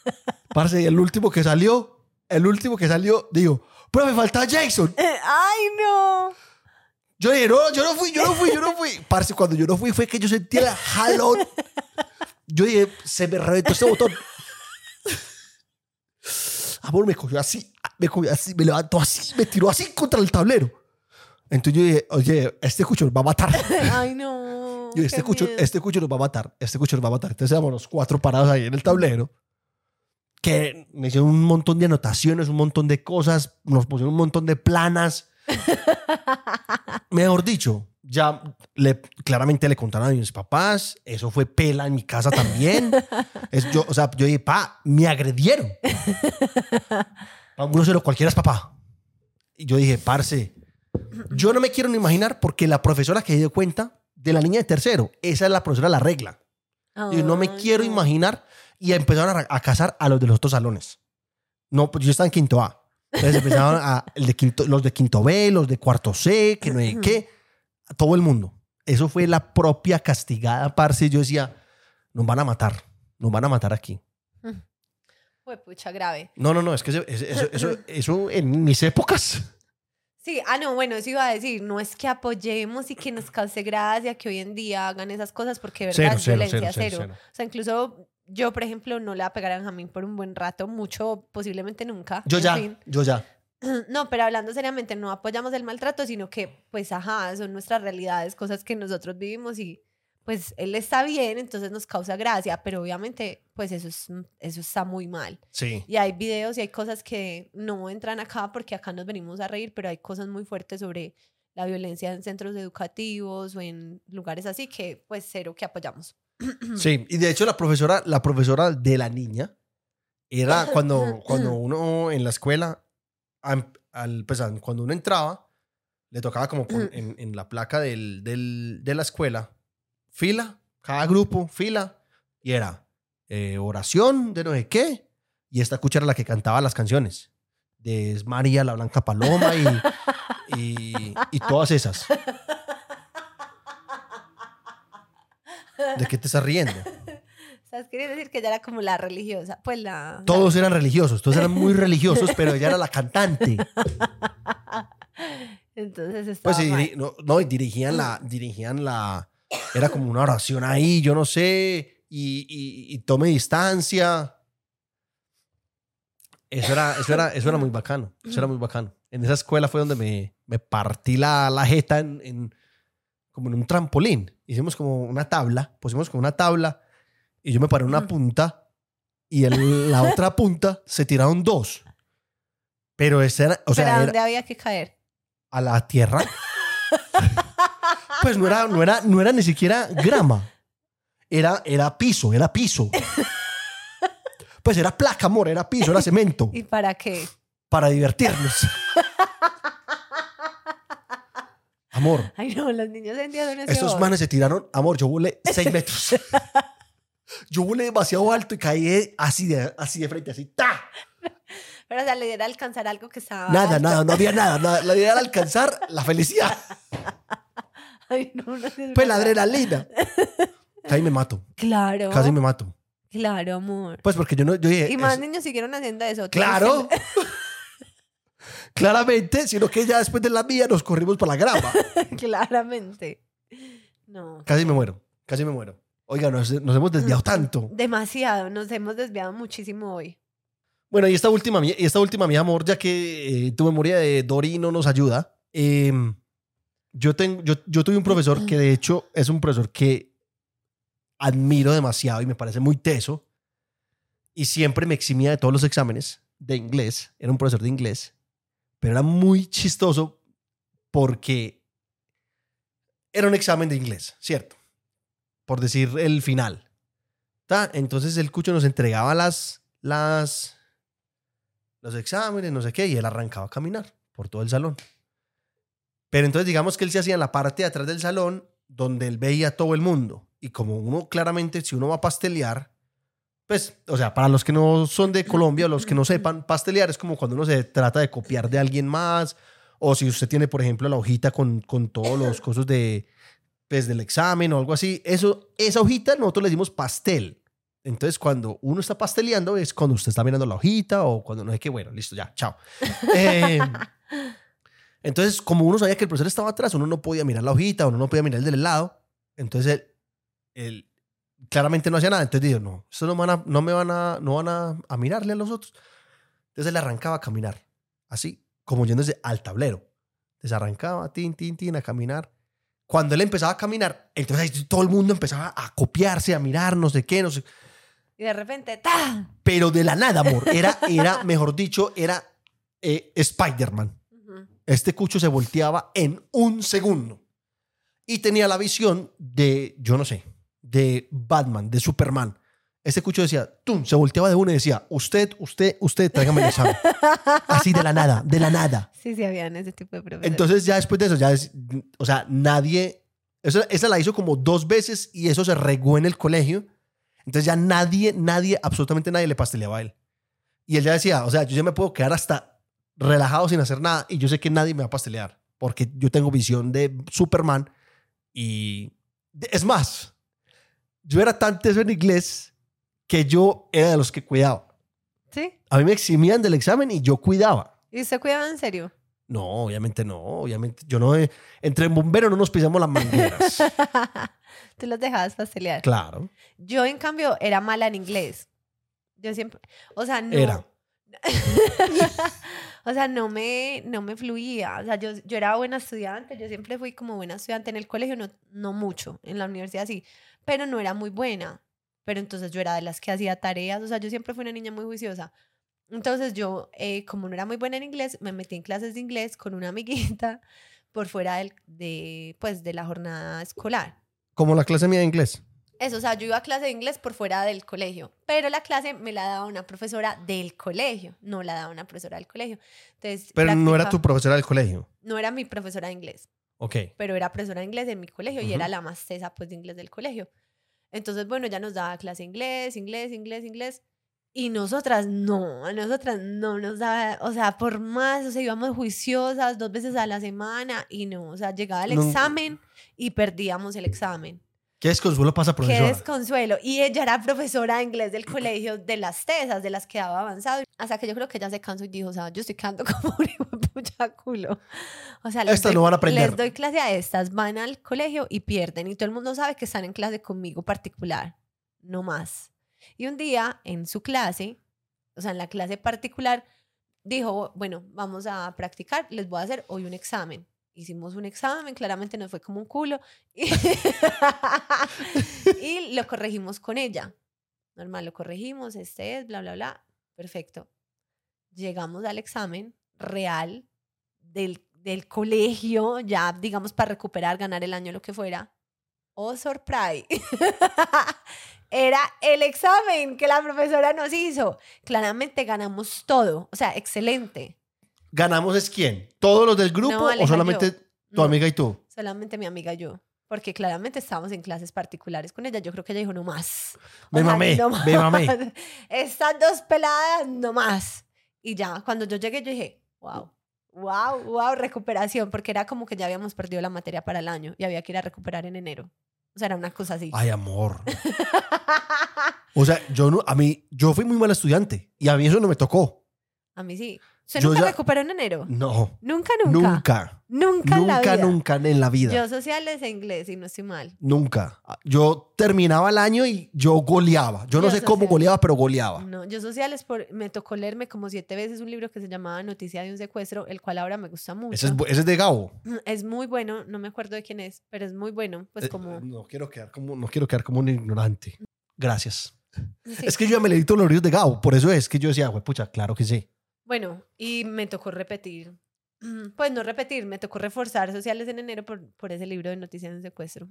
Parce, el último que salió, el último que salió, digo, pero me falta Jason. Eh, Ay, no. Yo dije, no, yo no fui, yo no fui, yo no fui. Parce, cuando yo no fui fue que yo sentí el jalón. Yo dije, se me reventó este botón. Amor, me cogió así, me cogió así, me levantó así, me tiró así contra el tablero. Entonces yo dije, oye, este cucho nos va a matar. Ay, no. Yo, este qué cucho, miedo. este cucho nos va a matar, este cucho nos va a matar. Entonces éramos los cuatro parados ahí en el tablero. Que me hicieron un montón de anotaciones, un montón de cosas, nos pusieron un montón de planas. Mejor dicho, ya le, claramente le contaron a mis papás, eso fue pela en mi casa también. Es, yo, o sea, yo dije, pa, me agredieron. Para un grosero cualquiera es papá. Y yo dije, parce, yo no me quiero ni imaginar porque la profesora que se dio cuenta de la niña de tercero, esa es la profesora la regla. Y no me quiero imaginar. Y empezaron a, a casar a los de los otros salones. No, pues yo estaba en quinto A. Entonces empezaron a el de quinto, los de quinto B, los de cuarto C, que no sé qué. A todo el mundo. Eso fue la propia castigada, parce. Yo decía, nos van a matar. Nos van a matar aquí. Fue pucha grave. No, no, no. Es que eso, eso, eso, eso en mis épocas. Sí, ah, no, bueno, eso iba a decir, no es que apoyemos y que nos cause gracia que hoy en día hagan esas cosas porque de verdad Cero, cero, violencia cero, cero. O sea, incluso yo, por ejemplo, no le voy a pegar a Benjamín por un buen rato, mucho, posiblemente nunca. Yo en ya, fin. yo ya. No, pero hablando seriamente, no apoyamos el maltrato, sino que, pues, ajá, son nuestras realidades, cosas que nosotros vivimos y, pues, él está bien, entonces nos causa gracia, pero obviamente, pues, eso, es, eso está muy mal. Sí. Y hay videos y hay cosas que no entran acá porque acá nos venimos a reír, pero hay cosas muy fuertes sobre la violencia en centros educativos o en lugares así que, pues, cero que apoyamos. Sí, y de hecho la profesora, la profesora de la niña era cuando, cuando uno en la escuela, al, pues, cuando uno entraba, le tocaba como pon- en, en la placa del, del- de la escuela, fila, cada grupo, fila, y era eh, oración de no sé qué, y esta cucha era la que cantaba las canciones, de María la Blanca Paloma y, y, y todas esas. ¿De qué te estás riendo? ¿Sabes? Quería decir que ella era como la religiosa, pues la... Todos eran religiosos, todos eran muy religiosos, pero ella era la cantante. Entonces estaba Pues sí, mal. diri- no, no, y dirigían la, dirigían la, era como una oración ahí, yo no sé, y, y, y tome distancia. Eso era, eso era, eso era muy bacano, eso era muy bacano. En esa escuela fue donde me, me partí la, la jeta en, en- como en un trampolín. Hicimos como una tabla, pusimos como una tabla, y yo me paré en una punta, y en la otra punta se tiraron dos. Pero ese era, o sea, ¿Pero a era- dónde había que caer? a la tierra. Pues no era, no era, no era ni siquiera grama. Era, era piso, era piso. Pues era placa, amor, era piso, era cemento. ¿Y para qué? Para divertirnos. Amor, Ay, no, los niños en día esos oso. manes se tiraron, amor, yo volé seis metros. Yo volé demasiado alto y caí así de, así de frente, así, ¡ta! Pero, o sea, le diera alcanzar algo que estaba... Nada, alto. nada, no había nada. nada. La idea era alcanzar la felicidad. Ay, no, no es Pues la adrenalina. Casi me mato, Claro. casi me mato. Claro, amor. Pues porque yo no, yo dije, Y más niños siguieron haciendo eso. claro, claramente, sino que ya después de la mía nos corrimos para la grama. Claramente. No. Casi me muero, casi me muero. Oiga, nos, nos hemos desviado tanto. Demasiado. Nos hemos desviado muchísimo hoy. Bueno, y esta última, y esta última, mi amor, ya que eh, tu memoria de Dori no nos ayuda, eh, yo, tengo, yo, yo tuve un profesor que de hecho es un profesor que admiro demasiado y me parece muy teso y siempre me eximía de todos los exámenes de inglés. Era un profesor de inglés, pero era muy chistoso porque era un examen de inglés, ¿cierto? Por decir el final. ¿Ta? Entonces el cucho nos entregaba las, las, los exámenes, no sé qué, y él arrancaba a caminar por todo el salón. Pero entonces digamos que él se hacía en la parte de atrás del salón donde él veía a todo el mundo. Y como uno claramente, si uno va a pastelear, pues, o sea, para los que no son de Colombia, los que no sepan, pastelear es como cuando uno se trata de copiar de alguien más, o si usted tiene, por ejemplo, la hojita con, con todos los cosas de, pues, del examen o algo así, eso, esa hojita nosotros le decimos pastel. Entonces, cuando uno está pasteleando es cuando usted está mirando la hojita o cuando no es que, bueno, listo, ya, chao. Eh, entonces, como uno sabía que el profesor estaba atrás, uno no podía mirar la hojita, uno no podía mirar el del lado. Entonces, él, él claramente no hacía nada. Entonces dijo, no, esto no, van a- no me van, a, no van a, a mirarle a los otros. Entonces, él arrancaba a caminar, así, como yéndose al tablero. Entonces, arrancaba, tin, tin, tin, a caminar. Cuando él empezaba a caminar, entonces todo el mundo empezaba a copiarse, a mirar, no sé qué, no sé Y de repente, ¡ta! pero de la nada, amor. Era, era mejor dicho, era eh, Spider-Man. Este cucho se volteaba en un segundo. Y tenía la visión de, yo no sé, de Batman, de Superman. Este cucho decía, ¡tum! Se volteaba de uno y decía, usted, usted, usted, tráigame el examen. Así de la nada, de la nada. Sí, sí, habían ese tipo de profesores. Entonces ya después de eso, ya es, o sea, nadie, eso- esa la hizo como dos veces y eso se regó en el colegio. Entonces ya nadie, nadie, absolutamente nadie le pasteleaba a él. Y él ya decía, o sea, yo ya me puedo quedar hasta relajado sin hacer nada y yo sé que nadie me va a pastelear porque yo tengo visión de Superman y es más, yo era tan teso en inglés que yo era de los que cuidaba. ¿Sí? A mí me eximían del examen y yo cuidaba. ¿Y usted cuidaba en serio? No, obviamente no. Obviamente, yo no. he- Entre bomberos no nos pisamos las mangueras. Tú los dejabas pastelear. claro. Yo, en cambio, era mala en inglés. Yo siempre, o sea, no. Era. o sea, no me, no me fluía. O sea, yo, yo era buena estudiante, yo siempre fui como buena estudiante en el colegio, no, no mucho, en la universidad sí, pero no era muy buena. Pero entonces yo era de las que hacía tareas, o sea, yo siempre fui una niña muy juiciosa. Entonces yo, eh, como no era muy buena en inglés, me metí en clases de inglés con una amiguita por fuera del, de, pues, de la jornada escolar. Como la clase mía de inglés. Eso, o sea, yo iba a clase de inglés por fuera del colegio, pero la clase me la daba una profesora del colegio, no la daba una profesora del colegio. Entonces, Pero no era tu profesora del colegio. No era mi profesora de inglés, Ok. pero era profesora de inglés en mi colegio y Ujú. era la más tesa pues de inglés del colegio. Entonces, bueno, ya nos daba clase de inglés, inglés, inglés, inglés. Y nosotras no, a nosotras no nos daba, o sea, por más, o sea, íbamos juiciosas dos veces a la semana y no, o sea, llegaba el No. examen y perdíamos el examen. ¿Qué desconsuelo pasa, Qué profesora? desconsuelo. Y ella era profesora de inglés del colegio de las tesas, de las que daba avanzado. Hasta que yo creo que ella se cansó y dijo, o sea, yo estoy quedando como un hijo de pucha culo. O sea, les doy, no van a aprender. les doy clase a estas, van al colegio y pierden. Y todo el mundo sabe que están en clase conmigo particular, no más. Y un día en su clase, o sea, en la clase particular, dijo, bueno, vamos a practicar, les voy a hacer hoy un examen. Hicimos un examen, claramente nos fue como un culo. Y, y lo corregimos con ella. Normal, lo corregimos, este es, bla, bla, bla. Perfecto. Llegamos al examen real del, del colegio, ya digamos para recuperar, ganar el año, lo que fuera. Oh, surprise. Era el examen que la profesora nos hizo. Claramente ganamos todo. O sea, excelente. ¿Ganamos es quién? ¿Todos los del grupo No, o Aleja, solamente yo. tu No, amiga y tú? Solamente mi amiga y yo. Porque claramente estábamos en clases particulares con ella. Yo creo que ella dijo no más. O Me sea, mamé, me mamé. Estas dos peladas, no más. Y ya, cuando yo llegué, yo dije, wow, wow, wow, recuperación. Porque era como que ya habíamos perdido la materia para el año y había que ir a recuperar en enero. O sea, era una cosa así. Ay, amor. O sea, yo no, a mí, yo fui muy mal estudiante y a mí eso no me tocó. A mí sí. ¿Usted Yo nunca ya- recuperó en enero? No, Nunca, nunca. nunca, Nunca, en la nunca, vida. nunca en la vida. Yo sociales e inglés y no estoy mal. Nunca. Yo terminaba el año y yo goleaba. Yo no sé cómo goleaba, pero goleaba. No, yo sociales por, me tocó leerme como siete veces un libro que se llamaba Noticia de un secuestro, el cual ahora me gusta mucho. Ese es, bu- ese es de Gabo. Es muy bueno, no me acuerdo de quién es, pero es muy bueno, pues Eh, como... No quiero quedar como, no quiero quedar como un ignorante. Gracias. sí. Es que yo ya me leí todos los libros de Gabo. Por eso es que yo decía, güey, pucha, claro que sí. Bueno, y me tocó repetir, pues no repetir, me tocó reforzar sociales en enero por, por ese libro de Noticia de secuestro.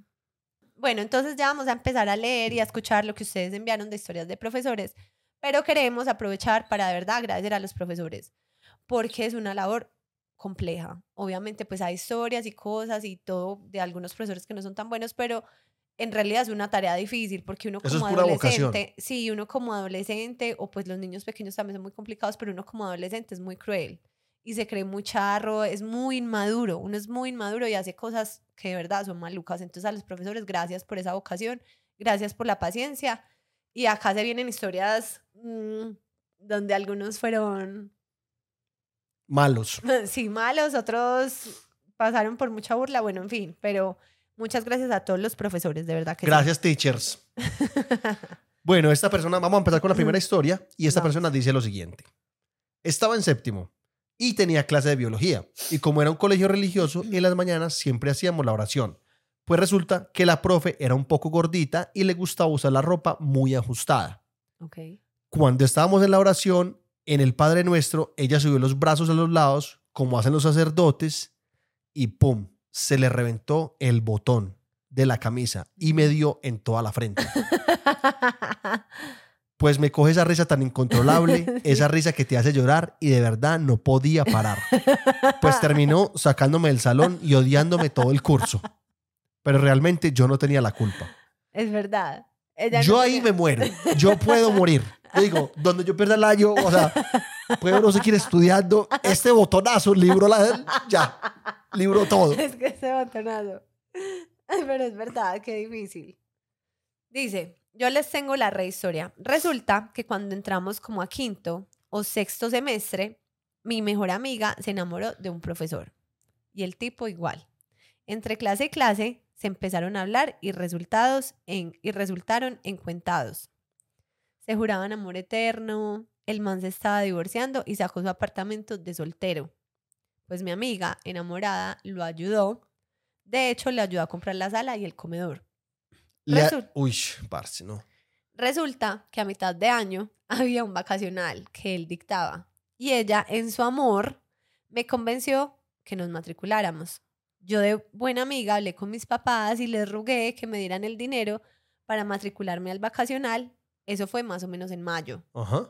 Bueno, entonces ya vamos a empezar a leer y a escuchar lo que ustedes enviaron de historias de profesores, pero queremos aprovechar para de verdad agradecer a los profesores, porque es una labor compleja. Obviamente, pues hay historias y cosas y todo de algunos profesores que no son tan buenos, pero en realidad es una tarea difícil porque uno como vocación. adolescente, sí, uno como adolescente, o pues los niños pequeños también son muy complicados, pero uno como adolescente es muy cruel y se cree muy charro, es muy inmaduro, uno es muy inmaduro y hace cosas que de verdad son malucas. Entonces a los profesores, gracias por esa vocación, gracias por la paciencia. Y acá se vienen historias mm, donde algunos fueron, Malos. sí, malos, otros pasaron por mucha burla, bueno, en fin, pero muchas gracias a todos los profesores, de verdad que sí. Gracias, teachers. Bueno, esta persona, vamos a empezar con la primera historia y esta Vamos. persona dice lo siguiente. Estaba en séptimo y tenía clase de biología y como era un colegio religioso, en las mañanas siempre hacíamos la oración. Pues resulta que la profe era un poco gordita y le gustaba usar la ropa muy ajustada. Ok. Cuando estábamos en la oración, en el Padre Nuestro, ella subió los brazos a los lados, como hacen los sacerdotes, y ¡pum! Se le reventó el botón de la camisa y me dio en toda la frente. Pues me coge esa risa tan incontrolable, esa risa que te hace llorar y de verdad no podía parar. Pues terminó sacándome del salón y odiándome todo el curso. Pero realmente yo no tenía la culpa. Es verdad. Ella Yo no ahí me muero. Yo puedo morir. Yo digo, donde yo pierda el año, o sea, puedo no seguir estudiando. Este botonazo, libro la, ya, libro todo. Es que ese botonazo. Pero es verdad, qué difícil. Dice, yo les tengo la rehistoria. Resulta que cuando entramos como a quinto o sexto semestre, mi mejor amiga se enamoró de un profesor y el tipo igual. Entre clase y clase se empezaron a hablar y, resultados en, y resultaron encuentados. Se juraban amor eterno, el man se estaba divorciando y sacó su apartamento de soltero. Pues mi amiga, enamorada, lo ayudó. De hecho, le ayudó a comprar la sala y el comedor. Le- Resul- Uy, parce, no. Resulta que a mitad de año había un vacacional que él dictaba y ella, en su amor, me convenció que nos matriculáramos. Yo de buena amiga hablé con mis papás y les rogué que me dieran el dinero para matricularme al vacacional. Eso fue más o menos en mayo. Ajá.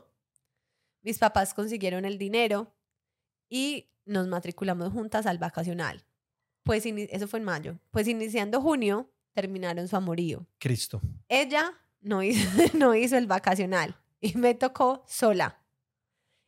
Mis papás consiguieron el dinero y nos matriculamos juntas al vacacional. Pues eso fue en mayo. Pues iniciando junio terminaron su amorío. Cristo. Ella no hizo, no hizo el vacacional y me tocó sola.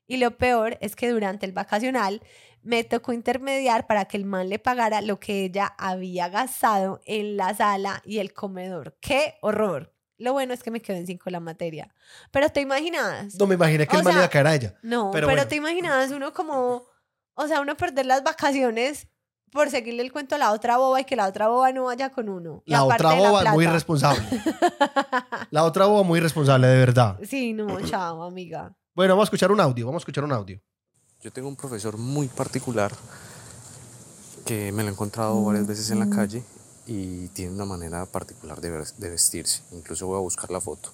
Y lo peor es que durante el vacacional me tocó intermediar para que el man le pagara lo que ella había gastado en la sala y el comedor. ¡Qué horror! Lo bueno es que me quedé en cinco la materia. Pero te imaginas. No me imaginé que O el man sea, iba a caer a ella. No, Pero pero, bueno. te imaginas uno como, o sea, uno perder las vacaciones por seguirle el cuento a la otra boba y que la otra boba no vaya con uno. Y La otra la boba muy plata. irresponsable. La otra boba muy irresponsable, de verdad. Sí, no, chao, amiga. Bueno, vamos a escuchar un audio. Vamos a escuchar un audio. Yo tengo un profesor muy particular que me lo he encontrado varias veces en la calle y tiene una manera particular de, ver- de vestirse. Incluso voy a buscar la foto.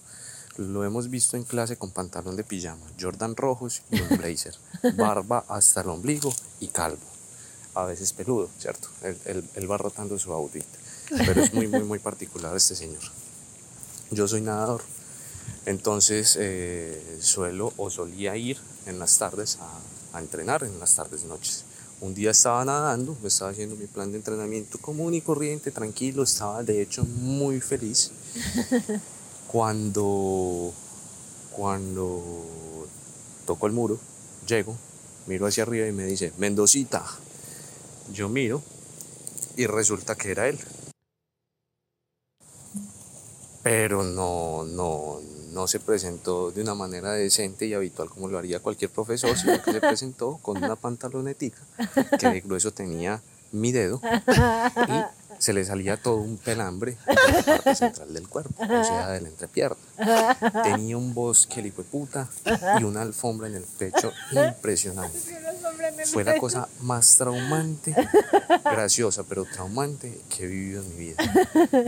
Lo hemos visto en clase con pantalón de pijama, Jordan rojos y un blazer, barba hasta el ombligo y calvo. A veces peludo, ¿cierto? Él, él- él va rotando su outfit. Pero es muy, muy, muy particular este señor. Yo soy nadador, entonces eh, suelo o solía ir en las tardes a, a entrenar, en las tardes noches. Un día estaba nadando, me estaba haciendo mi plan de entrenamiento común y corriente, tranquilo, estaba de hecho muy feliz. Cuando, cuando toco el muro, llego, miro hacia arriba y me dice, Mendocita. Yo miro y resulta que era él. Pero no, no, no se presentó de una manera decente y habitual como lo haría cualquier profesor, sino que se presentó con una pantalonetica que de grueso tenía mi dedo y se le salía todo un pelambre en la parte central del cuerpo, o sea, de la entrepierna. Tenía un bosque, hijo de puta, y una alfombra en el pecho impresionante. Fue la cosa más traumante, graciosa, pero traumante que he vivido en mi vida.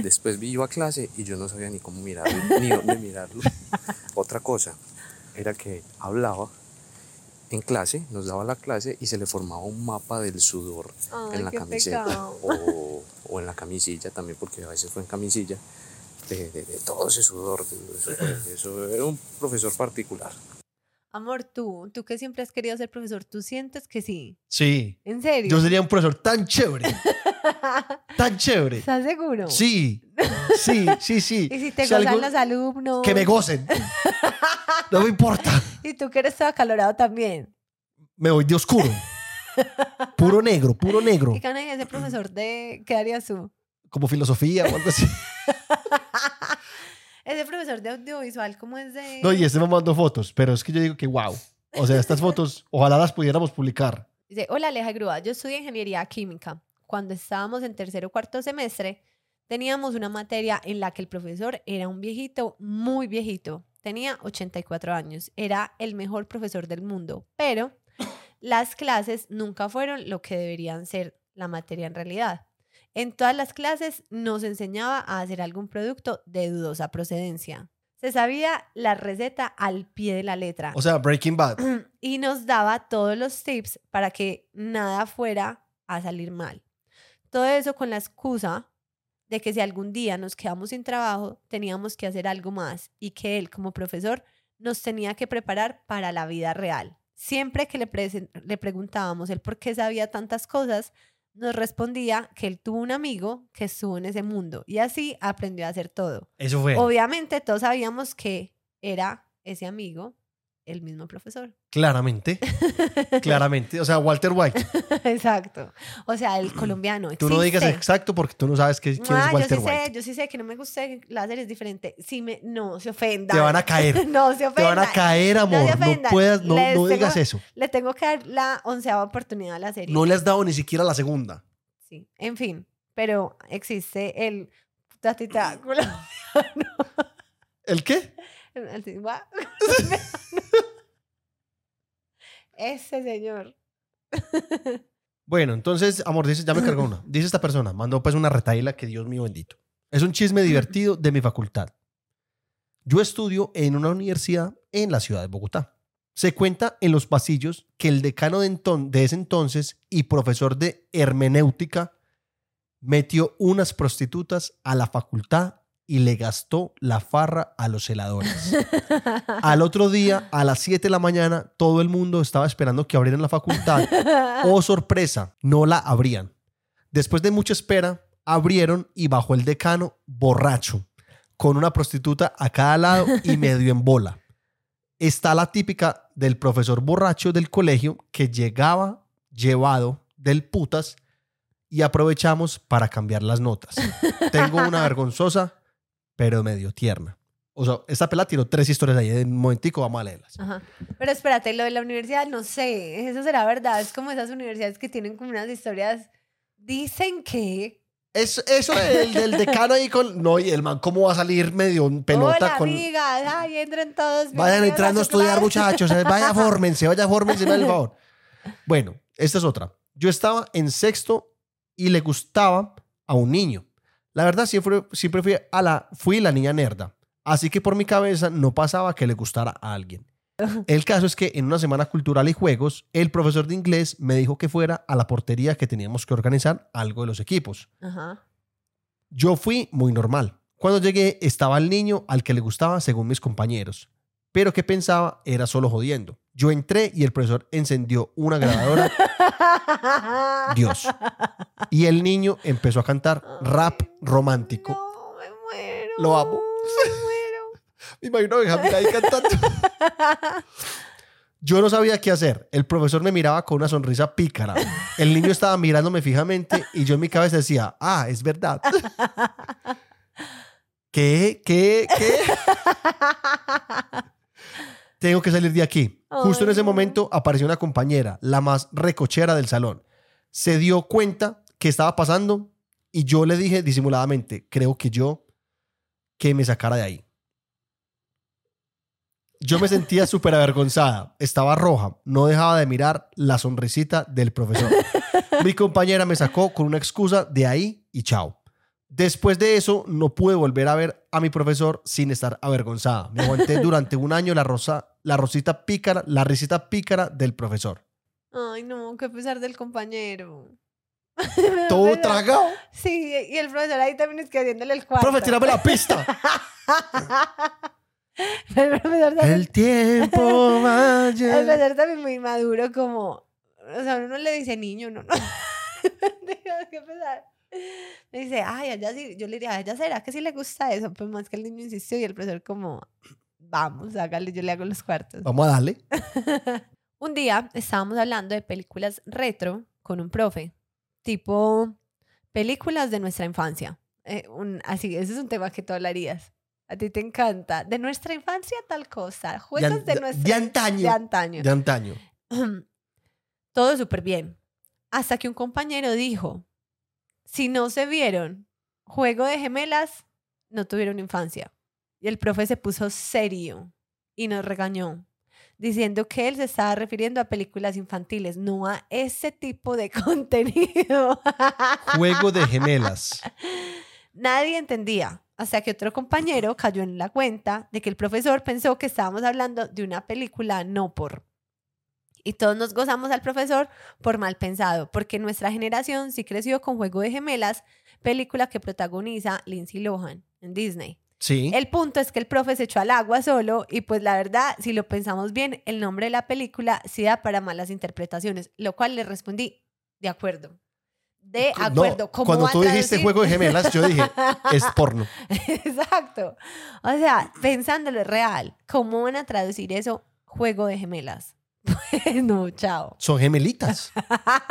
Después vi yo a clase y yo no sabía ni cómo mirarlo, ni dónde mirarlo. Otra cosa era que hablaba en clase, nos daba la clase y se le formaba un mapa del sudor Ay, en la camiseta o, o en la camisilla también, porque a veces fue en camisilla, de, de- de todo ese sudor. de- Eso, fue- eso era un profesor particular. Amor, tú, tú que siempre has querido ser profesor, ¿tú sientes que sí? Sí. ¿En serio? Yo sería un profesor tan chévere. Tan chévere. ¿Estás seguro? Sí. Sí, sí, sí. Y si te Si gozan algún- los alumnos. Que me gocen. No me importa. Y tú que eres todo acalorado también. Me voy de oscuro. Puro negro, puro negro. ¿Y qué ganas ese profesor de qué harías tú? Como filosofía o algo así. Ese profesor de audiovisual, ¿cómo es de...? No, y este me mandó fotos, pero es que yo digo que wow. O sea, estas fotos, ojalá las pudiéramos publicar. Dice, hola Aleja Grúa, yo estudio ingeniería química. Cuando estábamos en tercero o cuarto semestre, teníamos una materia en la que el profesor era un viejito, muy viejito. Tenía 84 años. Era el mejor profesor del mundo. Pero las clases nunca fueron lo que deberían ser la materia en realidad. En todas las clases nos enseñaba a hacer algún producto de dudosa procedencia. Se sabía la receta al pie de la letra O sea, Breaking Bad. y nos daba todos los tips para que nada fuera a salir mal. Todo eso con la excusa de que si algún día nos quedamos sin trabajo, teníamos que hacer algo más y que él como profesor nos tenía que preparar para la vida real. Siempre que le, le preguntábamos el por qué sabía tantas cosas, nos respondía que él tuvo un amigo que estuvo en ese mundo y así aprendió a hacer todo. Eso fue. Obviamente todos sabíamos que era ese amigo el mismo profesor. Claramente. Claramente. O sea, Walter White. Exacto. O sea, el colombiano. Tú no digas exacto porque tú no sabes que- quién Ah, es Walter yo sí White. sé, yo sí sé que no me gusta que láser es diferente. Sí me, no, se ofenda. Te van a caer. no, se ofenda. Te van a caer, No amor. No, ofendan. puedas, no, no tengo- digas eso. Le tengo que dar la onceava oportunidad a la serie. No le has dado ni siquiera la segunda. Sí, en fin, pero existe el tatitáculo. ¿El qué? Ese señor. Bueno, entonces, amor, dice, ya me cargó una. Dice esta persona, mandó pues una retaíla que Dios mío bendito. Es un chisme divertido de mi facultad. Yo estudio en una universidad en la ciudad de Bogotá. Se cuenta en los pasillos que el decano de, enton- de ese entonces y profesor de hermenéutica metió unas prostitutas a la facultad y le gastó la farra a los celadores. Al otro día, a las 7 de la mañana, todo el mundo estaba esperando que abrieran la facultad Oh, sorpresa, no la abrían. Después de mucha espera, abrieron y bajó el decano borracho, con una prostituta a cada lado y medio en bola. Está la típica del profesor borracho del colegio que llegaba llevado del putas y aprovechamos para cambiar las notas. Tengo una vergonzosa, pero medio tierna. O sea, esta pela tiró tres historias ahí. En un momentico vamos a leerlas. Ajá. Pero espérate, lo de la universidad, no sé, eso será verdad. Es como esas universidades que tienen como unas historias. Dicen que. Es, eso del, del decano ahí con... No, y el man, ¿cómo va a salir medio en pelota Hola, con... amigas. Ay, entren todos. Vayan entrando a estudiar, clase. muchachos. eh, Vaya, fórmense, vaya, fórmense, el favor. Bueno, esta es otra. Yo estaba en sexto y le gustaba a un niño. La verdad, siempre, siempre fui, a la, fui la niña nerda. Así que por mi cabeza no pasaba que le gustara a alguien. El caso es que en una semana cultural y juegos, el profesor de inglés me dijo que fuera a la portería que teníamos que organizar algo de los equipos. Ajá. Yo fui muy normal. Cuando llegué estaba el niño al que le gustaba según mis compañeros, pero que pensaba era solo jodiendo. Yo entré y el profesor encendió una grabadora Dios. Y el niño empezó a cantar rap romántico. No, me muero. Lo amo. Me muero. Me imagino a Benjamín ahí cantando. Yo no sabía qué hacer. El profesor me miraba con una sonrisa pícara. El niño estaba mirándome fijamente y yo en mi cabeza decía, ah, es verdad. ¿Qué? ¿Qué? ¿Qué? Tengo que salir de aquí. Justo en ese momento apareció una compañera, la más recochera del salón. Se dio cuenta que estaba pasando y yo le dije disimuladamente, creo que yo, que me sacara de ahí. Yo me sentía súper avergonzada. Estaba roja. No dejaba de mirar la sonrisita del profesor. Mi compañera me sacó con una excusa de ahí y chao. Después de eso, no pude volver a ver a mi profesor sin estar avergonzada. Me aguanté durante un año la, rosa, la rosita pícara, la risita pícara del profesor. Ay, no, qué pesar del compañero. Todo pesar. tragado. Sí, y el profesor ahí también es que haciéndole el cuarto. Profe, tirame la pista. el profesor también, El tiempo el vaya. profesor también muy maduro, como. O sea, uno no le dice niño, no, no. Qué pesar. Me dice, ay, allá sí. Yo le diría, allá será que sí le gusta eso. Pues más que el niño insistió y el profesor, como, vamos, hágale, yo le hago los cuartos. Vamos a darle. Un día estábamos hablando de películas retro con un profe, tipo películas de nuestra infancia. Eh, un- así, ese es un tema que tú hablarías. A ti te encanta. De nuestra infancia, tal cosa. Juegos de, de- nuestra de antaño. De antaño. De antaño. Todo súper bien. Hasta que un compañero dijo: Si no se vieron juego de gemelas, no tuvieron infancia. Y el profe se puso serio y nos regañó, diciendo que él se estaba refiriendo a películas infantiles, no a ese tipo de contenido. Juego de gemelas. Nadie entendía, hasta que otro compañero cayó en la cuenta de que el profesor pensó que estábamos hablando de una película no por. Y todos nos gozamos al profesor por mal pensado, porque nuestra generación sí creció con Juego de Gemelas, película que protagoniza Lindsay Lohan en Disney. Sí. El punto es que el profe se echó al agua solo y pues la verdad, si lo pensamos bien, el nombre de la película sí da para malas interpretaciones, lo cual le respondí, de acuerdo. De No, acuerdo. ¿Cómo cuando tú dijiste juego de gemelas, yo dije, es porno. Exacto. O sea, pensándolo real, ¿cómo van a traducir eso? juego de gemelas. No, chao. Son gemelitas.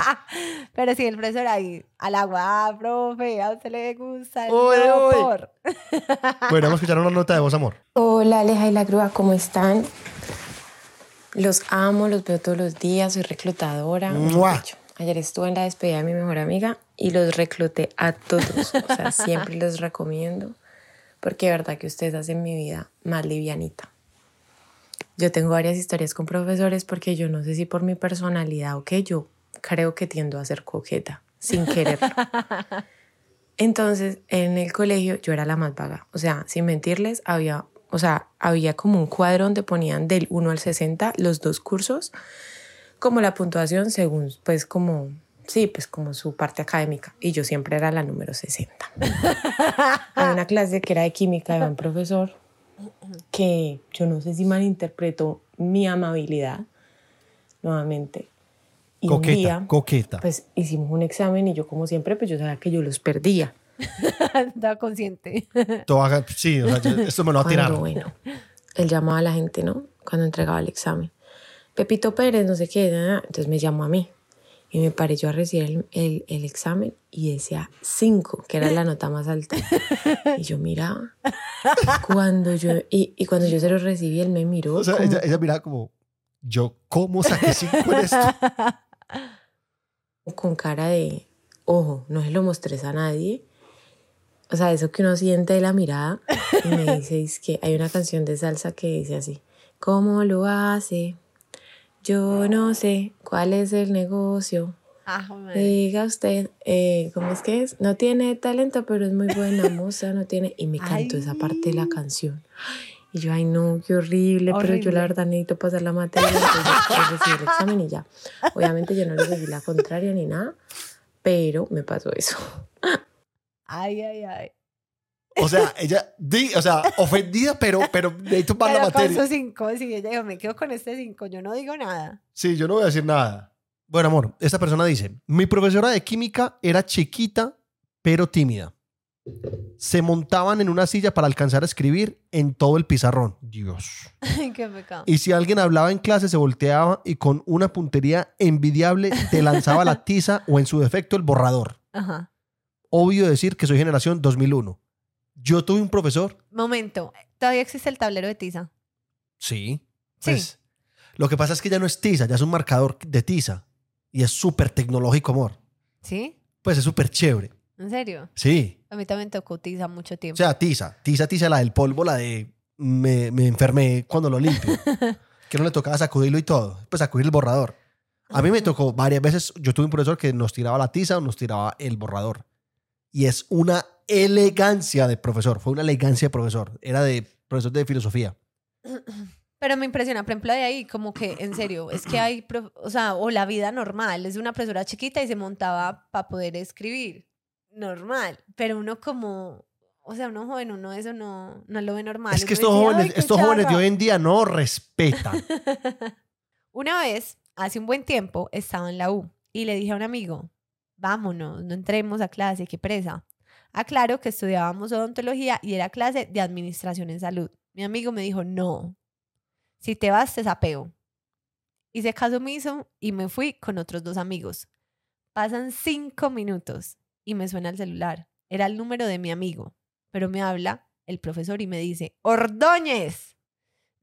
Pero sí, el profesor ahí, al agua, ah, profe, a usted le gusta el uy. por. Bueno, vamos a escuchar una nota de voz, amor. Hola Aleja y la Grúa, ¿cómo están? Los amo, los veo todos los días, soy reclutadora. Ayer estuve en la despedida de mi mejor amiga y los recluté a todos. O sea, siempre los recomiendo porque de verdad que ustedes hacen mi vida más livianita. Yo tengo varias historias con profesores porque yo no sé si por mi personalidad o qué, yo creo que tiendo a ser coqueta, sin quererlo. Entonces, en el colegio yo era la más vaga. O sea, sin mentirles, había, o sea, había como un cuadro donde ponían del 1 al 60 los dos cursos, como la puntuación según, pues como, sí, pues como su parte académica. Y yo siempre era la número 60. Había una clase que era de química de un profesor que yo no sé si malinterpretó mi amabilidad nuevamente. Y un Coqueta, día, coqueta. pues hicimos un examen y yo como siempre, pues yo sabía que yo los perdía. Estaba consciente. Sí, o sea, yo- esto me lo va a tirar. Cuando, bueno, él llamaba a la gente, ¿no? Cuando entregaba el examen. Pepito Pérez, no sé qué, entonces me llamó a mí. Y me paré yo a recibir el, el- el examen y decía 5, que era la nota más alta. Y yo miraba. Cuando yo, y, y cuando yo se lo recibí, él me miró. O sea, como- ella, ella miraba como, yo, ¿cómo saqué cinco en esto? con cara de, ojo, no se lo mostrés a nadie. O sea, eso que uno siente de la mirada. Y me dice, es que hay una canción de salsa que dice así, ¿cómo lo hace? Yo no sé cuál es el negocio. Ah. Diga usted, eh, ¿cómo es que es? No tiene talento, pero es muy buena moza, no tiene... Y me cantó esa parte de la canción. Y yo, ay no, qué horrible, pero yo la verdad necesito pasar la materia, entonces yo recibí el examen y ya. Obviamente yo no le seguí la contraria ni nada, pero me pasó eso. Ay, ay, ay. O sea, ella, di- o sea, ofendida, pero, pero necesito más la Pero con materia. sus cinco, sí, ella dijo, me quedo con este cinco, yo no digo nada. Sí, yo no voy a decir nada. Bueno, amor, esta persona dice, mi profesora de química era chiquita, pero tímida. Se montaban en una silla para alcanzar a escribir en todo el pizarrón. Dios. Qué pecado. Y si alguien hablaba en clase, se volteaba y con una puntería envidiable te lanzaba la tiza o en su defecto el borrador. Ajá. Obvio decir que soy generación 2001. Yo tuve un profesor. Momento, ¿todavía existe el tablero de tiza? Sí. Sí. Pues, Lo que pasa es que ya no es tiza, ya es un marcador de tiza. Y es súper tecnológico, amor. ¿Sí? Pues es súper chévere. ¿En serio? Sí. A mí también tocó tiza mucho O tiempo. sea, tiza. Tiza, tiza, la del polvo, la de me, me enfermé cuando lo limpio. que no le tocaba sacudirlo y todo. Pues sacudir el borrador. A mí me tocó varias veces. Yo tuve un profesor que nos tiraba la tiza o nos tiraba el borrador. Y es una elegancia de profesor. Fue una elegancia de profesor. Era de profesor de filosofía. Pero me impresiona, por ejemplo, de ahí, como que, en serio, es que hay, o sea, o la vida normal, es de una profesora chiquita y se montaba para poder escribir. Normal. Pero uno como, o sea, uno joven, uno eso no, no lo ve normal. es que estos dice, jóvenes, "Ay, qué estos jóvenes de charra". hoy en día no respetan. Una vez, hace un buen tiempo, estaba en la U y le dije a un amigo, vámonos, no entremos a clase, qué presa. Aclaro que estudiábamos odontología y era clase de administración en salud. Mi amigo me dijo, no, si te vas te sapeo. Hice caso omiso y me fui con otros dos amigos. Pasan cinco minutos y me suena el celular. Era el número de mi amigo, pero me habla el profesor y me dice, Ordóñez,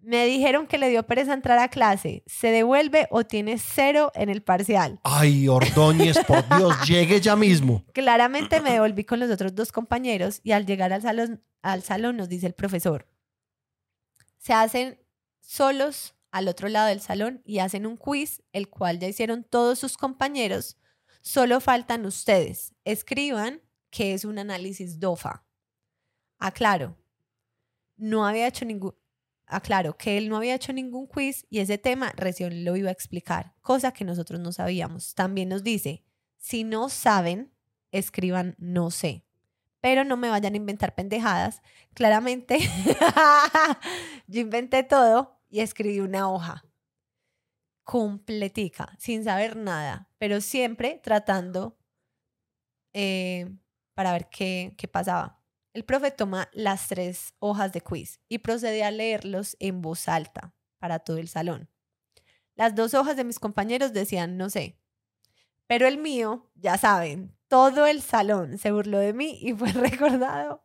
me dijeron que le dio pereza entrar a clase. ¿Se devuelve o tiene cero en el parcial? Ay, Ordóñez, por Dios, llegue ya mismo. Claramente me devolví con los otros dos compañeros y al llegar al salón, al salón nos dice el profesor, se hacen solos al otro lado del salón y hacen un quiz, el cual ya hicieron todos sus compañeros. Solo faltan ustedes. Escriban que es un análisis DOFA. Aclaro, no había hecho ningún... Aclaro que él no había hecho ningún quiz y ese tema recién lo iba a explicar, cosa que nosotros no sabíamos. También nos dice, si no saben, escriban no sé. Pero no me vayan a inventar pendejadas. Claramente, yo inventé todo y escribí una hoja completica, sin saber nada, pero siempre tratando eh, para ver qué, qué pasaba. El profe toma las tres hojas de quiz y procede a leerlos en voz alta. para todo el salón. Las dos hojas de mis compañeros decían no sé. Pero el mío, ya saben, todo el salón se burló de mí y fue recordado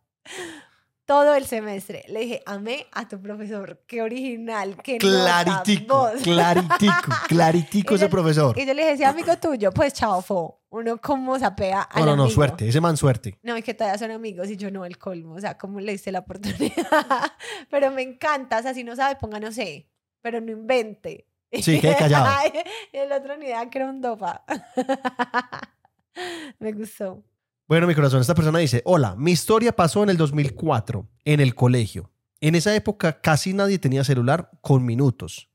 todo el semestre. Le dije, amé a tu profesor, qué original, qué Claritico, voz". claritico, claritico ese yo- profesor. Y yo le dije, sí, amigo tuyo, pues chao, fo. Uno como sapea al No, no, no, amigo. suerte, ese man suerte. No, es que todavía son amigos y yo no, el colmo. O sea, ¿cómo le diste la oportunidad? pero me encanta. O sea, si no sabe, ponga no sé. Pero no invente. Sí, quede callado. y el otro ni idea que era un dopa. me gustó. Bueno, mi corazón, esta persona dice, hola, mi historia pasó en el 2004, en el colegio. En esa época casi nadie tenía celular con minutos.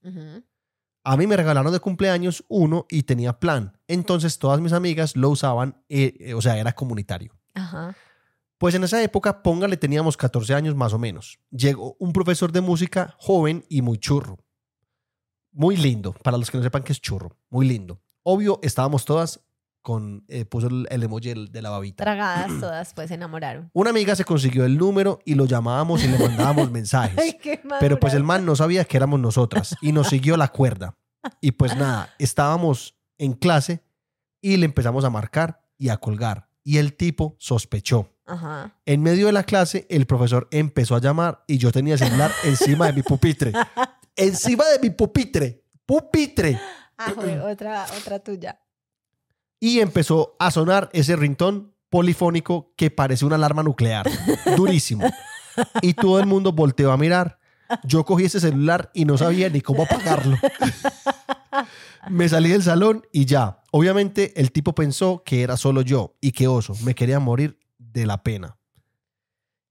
A mí me regalaron de cumpleaños uno y tenía plan. Entonces todas mis amigas lo usaban, eh, eh, o sea, era comunitario. Ajá. Pues en esa época, póngale, teníamos 14 años más o menos. Llegó un profesor de música joven y muy churro. Muy lindo, para los que no sepan qué es churro. Muy lindo. Obvio, estábamos todas con, eh, puso el, el emoji de la babita. Tragadas todas, pues se enamoraron. Una amiga se consiguió el número y lo llamábamos y le mandábamos mensajes. Ay, qué Pero pues el man no sabía que éramos nosotras y nos siguió la cuerda. Y pues nada, estábamos en clase y le empezamos a marcar y a colgar. Y el tipo sospechó. Ajá. En medio de la clase, el profesor empezó a llamar y yo tenía el celular encima de mi pupitre. Encima de mi pupitre. Pupitre. Ah, joder, otra, otra tuya. Y empezó a sonar ese rintón polifónico que parece una alarma nuclear. Durísimo. Y todo el mundo volteó a mirar. Yo cogí ese celular y no sabía ni cómo apagarlo. Me salí del salón y ya. Obviamente el tipo pensó que era solo yo y que oso. Me quería morir de la pena.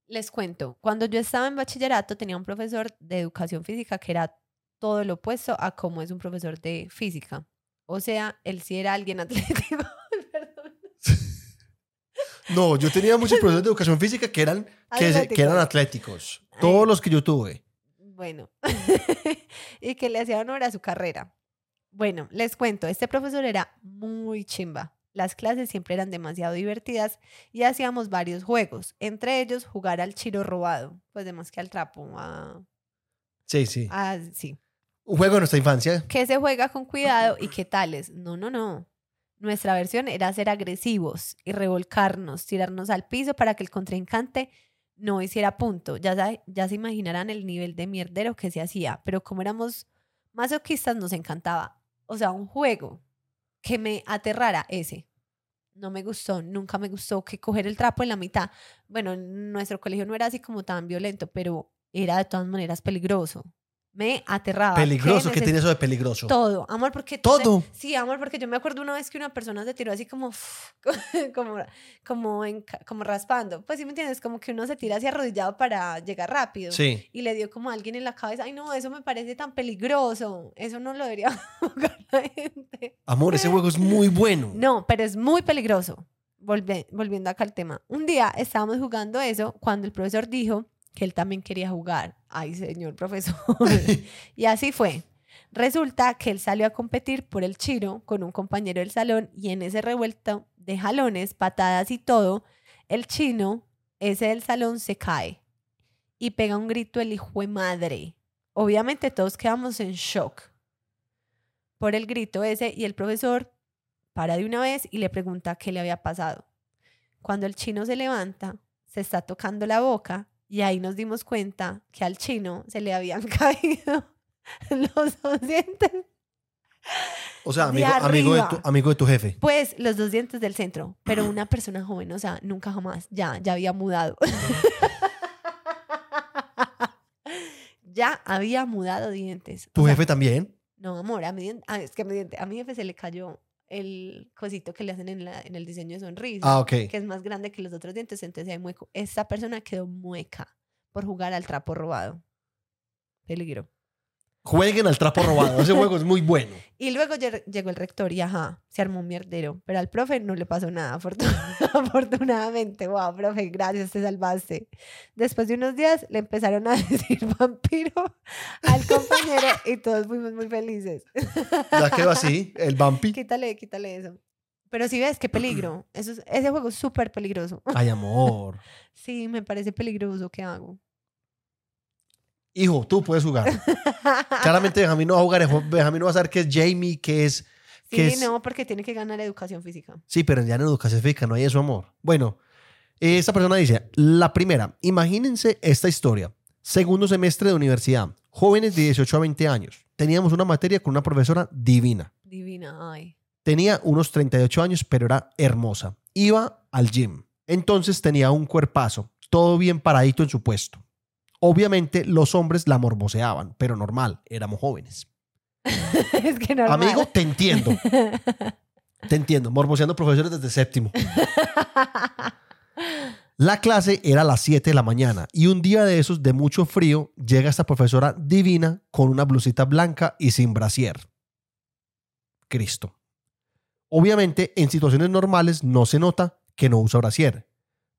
Les cuento, cuando yo estaba en bachillerato tenía un profesor de educación física que era todo lo opuesto a cómo es un profesor de física. O sea, él sí era alguien atlético. Perdón. No, yo tenía muchos profesores de educación física que eran, que, se- que eran atléticos. Todos los que yo tuve. Bueno, y que le hacía honor a su carrera. Bueno, les cuento, este profesor era muy chimba. Las clases siempre eran demasiado divertidas y hacíamos varios juegos, entre ellos jugar al chiro robado, pues de más que al trapo, a, Sí, sí. a- sí. Un juego de nuestra infancia. que se juega con cuidado y qué tales. No, no, no. Nuestra versión era ser agresivos y revolcarnos, tirarnos al piso para que el contrincante no hiciera punto. Ya, ya se imaginarán el nivel de mierdero que se hacía, pero como éramos masoquistas nos encantaba. O sea, un juego que me aterrara ese. No me gustó, nunca me gustó que coger el trapo en la mitad. Bueno, en nuestro colegio no era así como tan violento, pero era de todas maneras peligroso. Me aterraba. Peligroso. ¿Qué ¿Qué neces- tiene eso de peligroso? todo, amor, porque tú te- Todo. sí, amor, porque yo me acuerdo una vez que una persona se tiró así como como como en como raspando. Pues sí me entiendes, como que uno se tira así arrodillado para llegar rápido. Sí. Y le dio como a alguien en la cabeza, ay no, eso me parece tan peligroso, eso no lo debería jugar la gente. Amor, ese juego es muy bueno. No, pero es muy peligroso. Volve- volviendo acá al tema. Un día estábamos jugando eso cuando el profesor dijo que él también quería jugar. Ay, señor profesor. y así fue. Resulta que él salió a competir por el chiro con un compañero del salón y en ese revuelto de jalones, patadas y todo, el chino, ese del salón, se cae y pega un grito el hijo de madre. Obviamente todos quedamos en shock por el grito ese y el profesor para de una vez y le pregunta qué le había pasado. Cuando el chino se levanta, se está tocando la boca y ahí nos dimos cuenta que al chino se le habían caído los dos dientes. O sea, De amigo, amigo, de tu, amigo de tu jefe. Pues los dos dientes del centro, pero una persona joven, o sea, nunca jamás, ya, ya había mudado. ya había mudado dientes. ¿Tu O sea, jefe también? No, amor, a mi, dien- ah, es que a mi, diente- a mi jefe se le cayó el cosito que le hacen en, la- en el diseño de sonrisa, Ah, que es más grande que los otros dientes, entonces hay mueco. Esta persona quedó mueca por jugar al trapo robado. Peligro. Jueguen al trapo robado. Ese juego es muy bueno. Y luego lle- llegó el rector y ajá, se armó un mierdero, pero al profe no le pasó nada, afortun- afortunadamente. Wow, profe, gracias, te salvaste. Después de unos días le empezaron a decir vampiro al compañero y todos fuimos muy felices. Ya quedó así, el Bumpy. Quítale, quítale eso. Pero si ves, qué peligro. Eso es- ese juego es súper peligroso. Ay, amor. Sí, me parece peligroso. ¿Qué hago? Hijo, tú puedes jugar. Claramente Benjamín no va a jugar. Benjamín no va a saber qué es Jamie, qué es... qué Sí, es- no, porque tiene que ganar educación física. Sí, pero ya en educación física no hay eso, amor. Bueno, esta persona dice, la primera, imagínense esta historia. Segundo semestre de universidad, jóvenes de 18 a 20 años. Teníamos una materia con una profesora divina. Divina, ay. Tenía unos 38 años, pero era hermosa. Iba al gym. Entonces tenía un cuerpazo, todo bien paradito en su puesto. Obviamente los hombres la morboseaban, pero normal, éramos jóvenes. es que normal. Amigo, te entiendo. Te entiendo. Morboseando profesores desde séptimo. La clase era a las 7 de la mañana y un día de esos de mucho frío llega esta profesora divina con una blusita blanca y sin brasier. Cristo. Obviamente en situaciones normales no se nota que no usa brasier,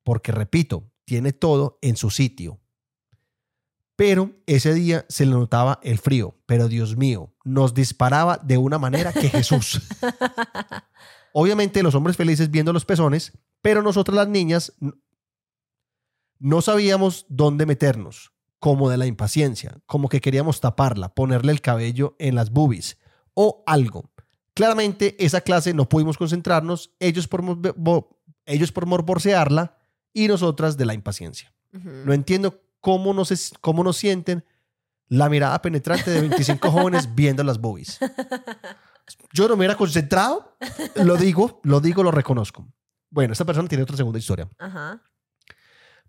porque repito, tiene todo en su sitio. Pero ese día se le notaba el frío, pero Dios mío, nos disparaba de una manera que Jesús. Obviamente los hombres felices viendo los pezones, pero nosotras las niñas no sabíamos dónde meternos, como de la impaciencia, como que queríamos taparla, ponerle el cabello en las boobies o algo. Claramente esa clase no pudimos concentrarnos, ellos por, ellos por morborsearla y nosotras de la impaciencia. Ujú. No entiendo cómo nos, es- cómo nos sienten la mirada penetrante de 25 jóvenes viendo las boobies. Yo no me hubiera concentrado, lo digo, lo digo, lo reconozco. Bueno, esta persona tiene otra segunda historia. Ajá.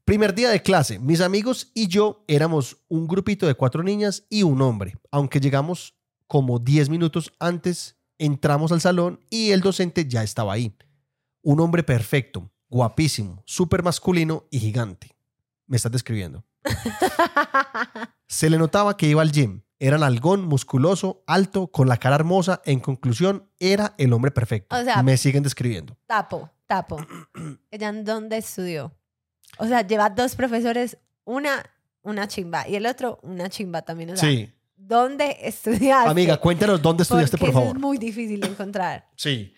Primer día de clase, mis amigos y yo éramos un grupito de cuatro niñas y un hombre. Aunque llegamos como 10 minutos antes, entramos al salón y el docente ya estaba ahí. Un hombre perfecto, guapísimo, súper masculino y gigante. Me estás describiendo. Se le notaba que iba al gym. Era algón, musculoso, alto, con la cara hermosa. En conclusión, era el hombre perfecto. O sea- Me siguen describiendo. Tapo, tapo. ¿Ella en dónde estudió? O sea, lleva dos profesores, una, una chimba y el otro, una chimba también. O sea, Sí. ¿dónde estudiaste? Amiga, cuéntanos dónde estudiaste, Porque por eso favor. es muy difícil de encontrar. Sí.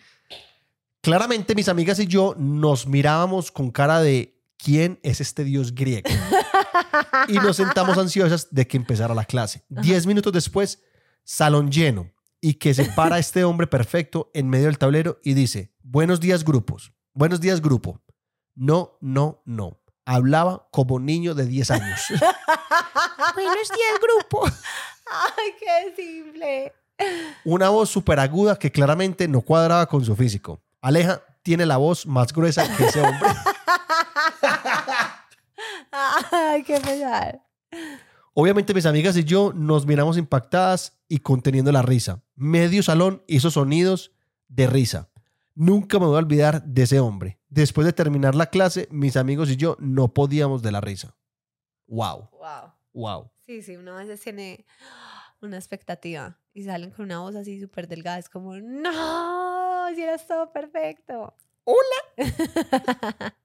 Claramente mis amigas y yo nos mirábamos con cara de ¿quién es este dios griego? Y nos sentamos ansiosas de que empezara la clase. Diez minutos después, salón lleno y que se para este hombre perfecto en medio del tablero y dice, buenos días grupos, buenos días grupo. No, no, no. Hablaba como niño de 10 años. buenos días grupo. ¡Ay, qué simple! Una voz súper aguda que claramente no cuadraba con su físico. Aleja tiene la voz más gruesa que ese hombre. ¡Ay, qué pesar! Obviamente mis amigas y yo nos miramos impactadas y conteniendo la risa. Medio salón hizo sonidos de risa. Nunca me voy a olvidar de ese hombre. Después de terminar la clase, mis amigos y yo no podíamos de la risa. Wow, Wow. wow. Sí, sí, uno a veces tiene una expectativa y salen con una voz así súper delgada. Es como, no, si eras todo perfecto.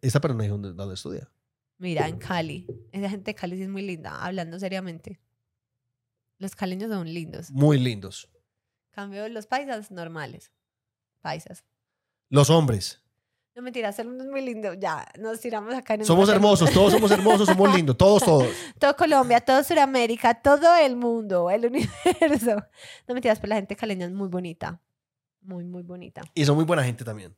Esta pero no dijo dónde, dónde estudia. Mira, en Cali. Esa gente de Cali sí es muy linda, hablando seriamente. Los caleños son lindos. Muy lindos. Cambio los paisas normales. Paisas. Los hombres. No mentiras, son muy lindos. Ya, nos tiramos acá en un Somos hermosos, todos somos hermosos, somos lindos, todos, todos. Todo Colombia, todo Sudamérica, todo el mundo, el universo. No mentiras, pero la gente caleña es muy bonita. Muy, muy bonita. Y son muy buena gente también.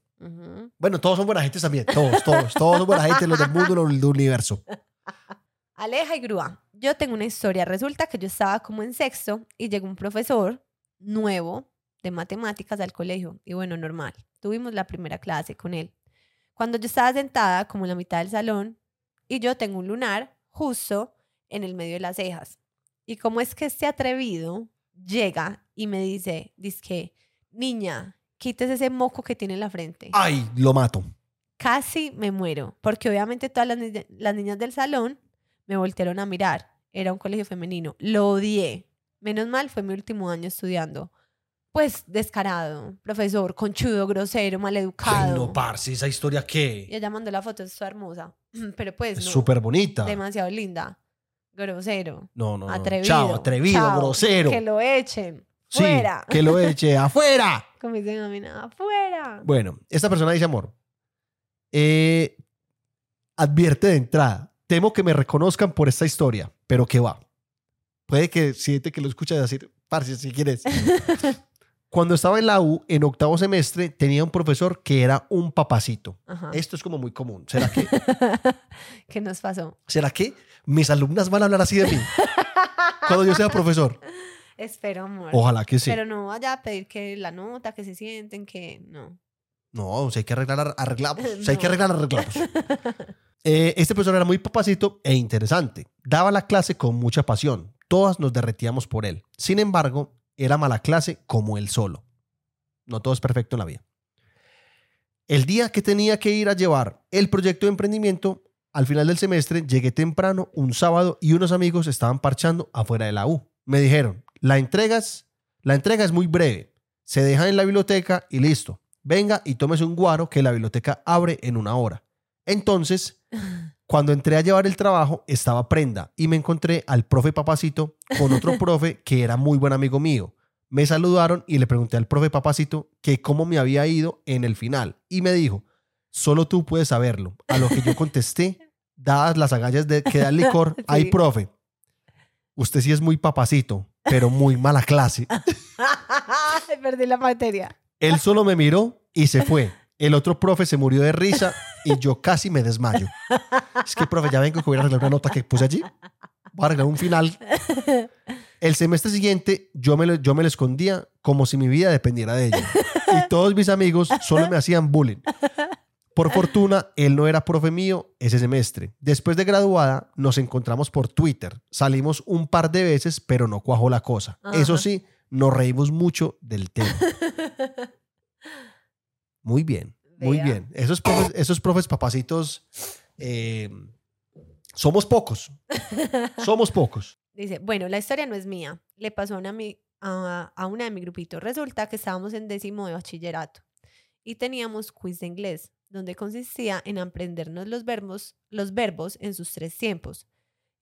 Bueno, todos son buena gente también, todos, todos, todos son buena gente, los del mundo, los del universo. Aleja y grúa. Yo tengo una historia. Resulta que yo estaba como en sexto y llegó un profesor nuevo de matemáticas al colegio. Y bueno, normal. Tuvimos la primera clase con él. Cuando yo estaba sentada como en la mitad del salón y yo tengo un lunar justo en el medio de las cejas. Y como es que este atrevido llega y me dice, que niña, quítese ese moco que tiene en la frente Ay, lo mato. casi me muero, porque obviamente todas las, ni- las niñas del salón me voltearon a mirar. Era un colegio femenino. Lo odié. Menos mal fue mi último año estudiando. Pues descarado, profesor, conchudo, grosero, Ay, maleducado. no, parce, esa historia y qué. ella mandó la foto, es hermosa. Pero pues Es no, súper bonita. demasiado linda. Grosero. No, no, no. Atrevido. Chao, atrevido, chao, grosero. Que lo echen. Sí, Fuera. que lo eche afuera. Como dicen a mí, nada, fuera. Bueno, esta persona dice amor. eh, advierte de entrada. Temo que me reconozcan por esta historia, pero que va. Puede que siente que lo escucha decir, parce, si quieres. Cuando estaba en la U, en octavo semestre, tenía un profesor que era un papacito. Ajá. Esto es como muy común. ¿Será que, ¿Qué nos pasó? ¿Será que mis alumnas van a hablar así de mí cuando yo sea profesor? Espero, amor. Ojalá que sí. Pero no vaya a pedir que la nota, que se sienten, que no. No, si hay que arreglar, arreglamos. Si hay que No. arreglar, arreglamos. Eh, este profesor era muy papacito e interesante. Daba la clase con mucha pasión. Todas nos derretíamos por él. Sin embargo, era mala clase como él solo. No todo es perfecto en la vida. El día que tenía que ir a llevar el proyecto de emprendimiento, al final del semestre llegué temprano un sábado y unos amigos estaban parchando afuera de la U. Me dijeron, la entregas, la entrega es muy breve. Se deja en la biblioteca y listo. Venga y tómese un guaro que la biblioteca abre en una hora. Entonces, cuando entré a llevar el trabajo, estaba prenda y me encontré al profe Papacito con otro profe que era muy buen amigo mío. Me saludaron y le pregunté al profe Papacito que cómo me había ido en el final. Y me dijo, solo tú puedes saberlo. A lo que yo contesté, dadas las agallas de que da el licor, ay, Sí. profe, usted sí es muy papacito, pero muy mala clase. Perdí la materia. Él solo me miró y se fue. El otro profe se murió de risa y yo casi me desmayo. Es que, profe, ya vengo que voy a arreglar una nota que puse allí. Voy a arreglar un final. El semestre siguiente yo me, lo, yo me lo escondía como si mi vida dependiera de ello. Y todos mis amigos solo me hacían bullying. Por fortuna, él no era profe mío ese semestre. Después de graduada, nos encontramos por Twitter. Salimos un par de veces, pero no cuajó la cosa. Eso sí, nos reímos mucho del tema. Muy bien, muy Vea. bien. Esos profes, esos profes papacitos, eh, somos pocos. Somos pocos. Dice, bueno, la historia no es mía. Le pasó a una, a una de mi grupito. Resulta que estábamos en décimo de bachillerato y teníamos quiz de inglés, donde consistía en aprendernos los verbos, los verbos en sus tres tiempos.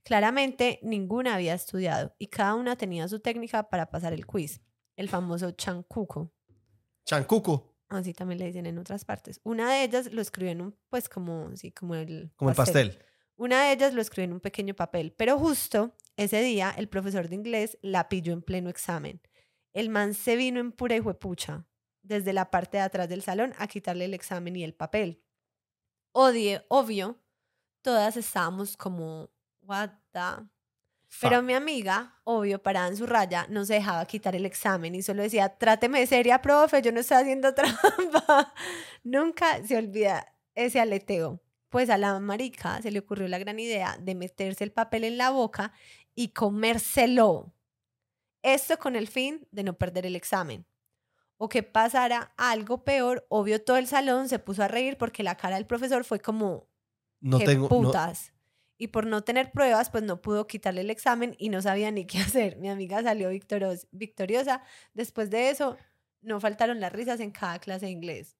Claramente, ninguna había estudiado y cada una tenía su técnica para pasar el quiz, el famoso chancuco. Chancuco, Así también le dicen en otras partes. Una de ellas lo escribió en un, pues como, sí, como el como el pastel. una de ellas lo escribió en un pequeño papel, pero justo ese día el profesor de inglés la pilló en pleno examen. El man se vino en pura hijuepucha desde la parte de atrás del salón a quitarle el examen y el papel. Odie, obvio, todas estábamos como, what the... Pero mi amiga, obvio, parada en su raya, no se dejaba quitar el examen y solo decía, tráteme de seria, profe, yo no estoy haciendo trampa. Nunca se olvida ese aleteo. Pues a la marica se le ocurrió la gran idea de meterse el papel en la boca y comérselo. Esto con el fin de no perder el examen. O que pasara algo peor, obvio todo el salón se puso a reír porque la cara del profesor fue como, no qué tengo, no- putas. Y por no tener pruebas, pues no pudo quitarle el examen y no sabía ni qué hacer. Mi amiga salió victoriosa. Después de eso, no faltaron las risas en cada clase de inglés.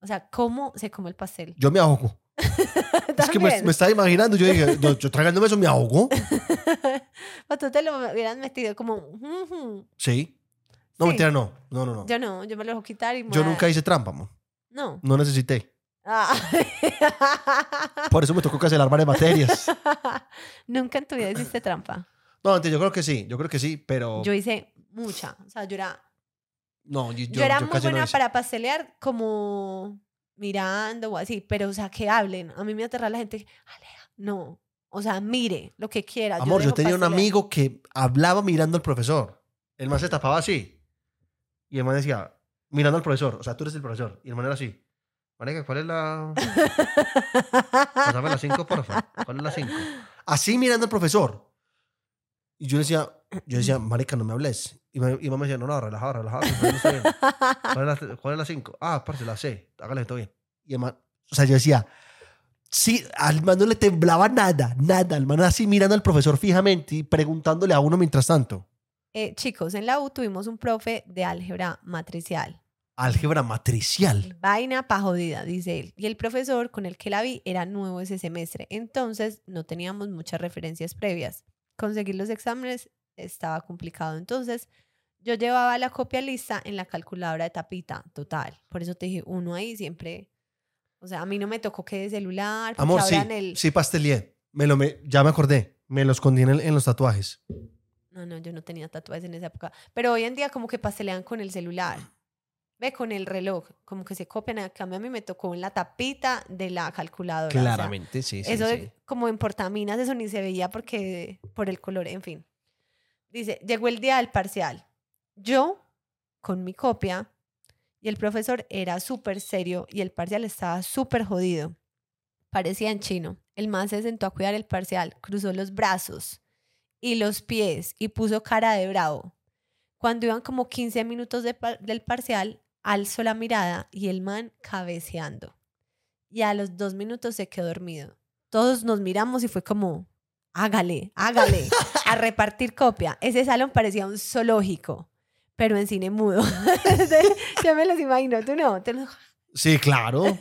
O sea, ¿cómo se come el pastel? yo me ahogo. Es que me, estaba imaginando, yo dije, yo, yo tragándome eso me ahogo. O tú te lo hubieras metido como... Sí. No, Sí. mentira, no. No, no, no. Yo no, yo me lo dejo quitar y... me Yo voy a- nunca hice trampa, mo. No. No necesité. Ah. Por eso me tocó cancelar varias materias. nunca en tu vida hiciste trampa. No, mentira, yo creo que sí. Yo creo que sí, pero... Yo hice mucha. O sea, yo era no, yo, Yo, yo- era yo muy casi no buena hice. para pastelear como mirando o así, pero o sea, que hablen. A mí me aterra la gente, Aleja, no. O sea, mire lo que quiera. Amor, yo dejo tenía un pastelear". amigo que hablaba mirando al profesor. El man se tapaba así. Y el man decía, mirando al profesor. O sea, tú eres el profesor. Y el man era así. Marica, ¿cuál es la...? Pásame la 5, porfa. ¿Cuál es la 5? Así mirando al profesor. Y yo decía, yo decía, marica, no me hables. Y me, mamá me decía, no, no, relajado, relajado. que no estoy bien". ¿Cuál es la, cuál es la 5? Ah, parce, la C. Hágale todo bien. Y el man, o sea, yo decía, sí, al man no le temblaba nada, nada. El man así mirando al profesor fijamente y preguntándole a uno mientras tanto. Eh, chicos, en la U tuvimos un profe de álgebra matricial. Álgebra matricial. Vaina pa' jodida, dice él. Y el profesor con el que la vi era nuevo ese semestre. Entonces no teníamos muchas referencias previas. Conseguir los exámenes estaba complicado. Entonces yo llevaba la copia lista en la calculadora de tapita, total. Por eso te dije, uno ahí siempre. O sea, a mí no me tocó que de celular. Amor, sí, el- sí pastelié. Me lo me, ya me acordé. Me lo escondí en, en los tatuajes. No, no, yo no tenía tatuajes en esa época. Pero hoy en día como que pastelean con el celular. Ve, con el reloj. Como que se copian. A cambio a mí me tocó en la tapita de la calculadora. o sea, Claramente, sí, sí. eso de- sí. como en portaminas, eso ni se veía porque por el color, en fin. Dice, llegó el día del parcial. Yo, con mi copia, y el profesor era súper serio y el parcial estaba súper jodido. Parecía en chino. El man se sentó a cuidar el parcial, cruzó los brazos y los pies y puso cara de bravo. Cuando iban como 15 minutos de par- del parcial, alzó la mirada y el man cabeceando. Y a los dos minutos se quedó dormido todos nos miramos y fue como, hágale, hágale, a repartir copia. Ese salón parecía un zoológico, pero en cine mudo. Yo me los imagino, tú no. Te Sí, claro.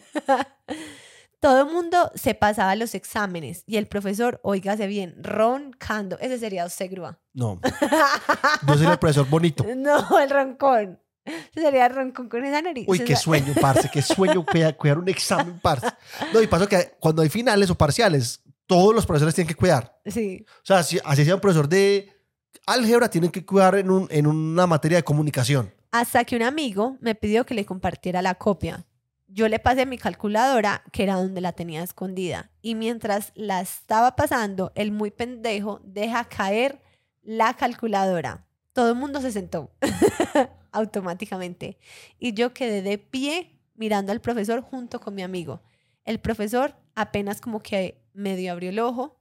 Todo el mundo se pasaba los exámenes y el profesor, oígase bien, roncando. Ese sería usted, grúa. No. Yo soy el profesor bonito. No, el roncón. Ese sería el roncón con esa nariz. Uy, qué sueño, parce, qué sueño cuidar, cuidar un examen, parce. No, y pasa que cuando hay finales o parciales, todos los profesores tienen que cuidar. Sí. O sea, si, así sea un profesor de álgebra, tienen que cuidar en, un, en una materia de comunicación. Hasta que un amigo me pidió que le compartiera la copia. Yo le pasé mi calculadora, que era donde la tenía escondida. Y mientras la estaba pasando, el muy pendejo deja caer la calculadora. Todo el mundo se sentó automáticamente. Y yo quedé de pie mirando al profesor junto con mi amigo. El profesor apenas como que medio abrió el ojo,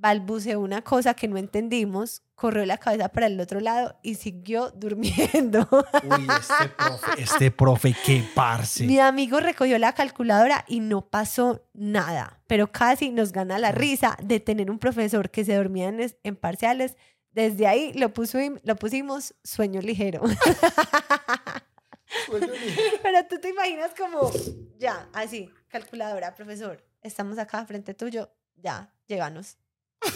balbuceó una cosa que no entendimos, corrió la cabeza para el otro lado y siguió durmiendo. Uy, este profe, este profe, qué parce. Mi amigo recogió la calculadora y no pasó nada, pero casi nos gana la risa de tener un profesor que se dormía en, en parciales. Desde ahí lo, pusim- lo pusimos sueño ligero. pero tú te imaginas como, ya, así, calculadora, profesor, estamos acá frente tuyo, ya, llévanos.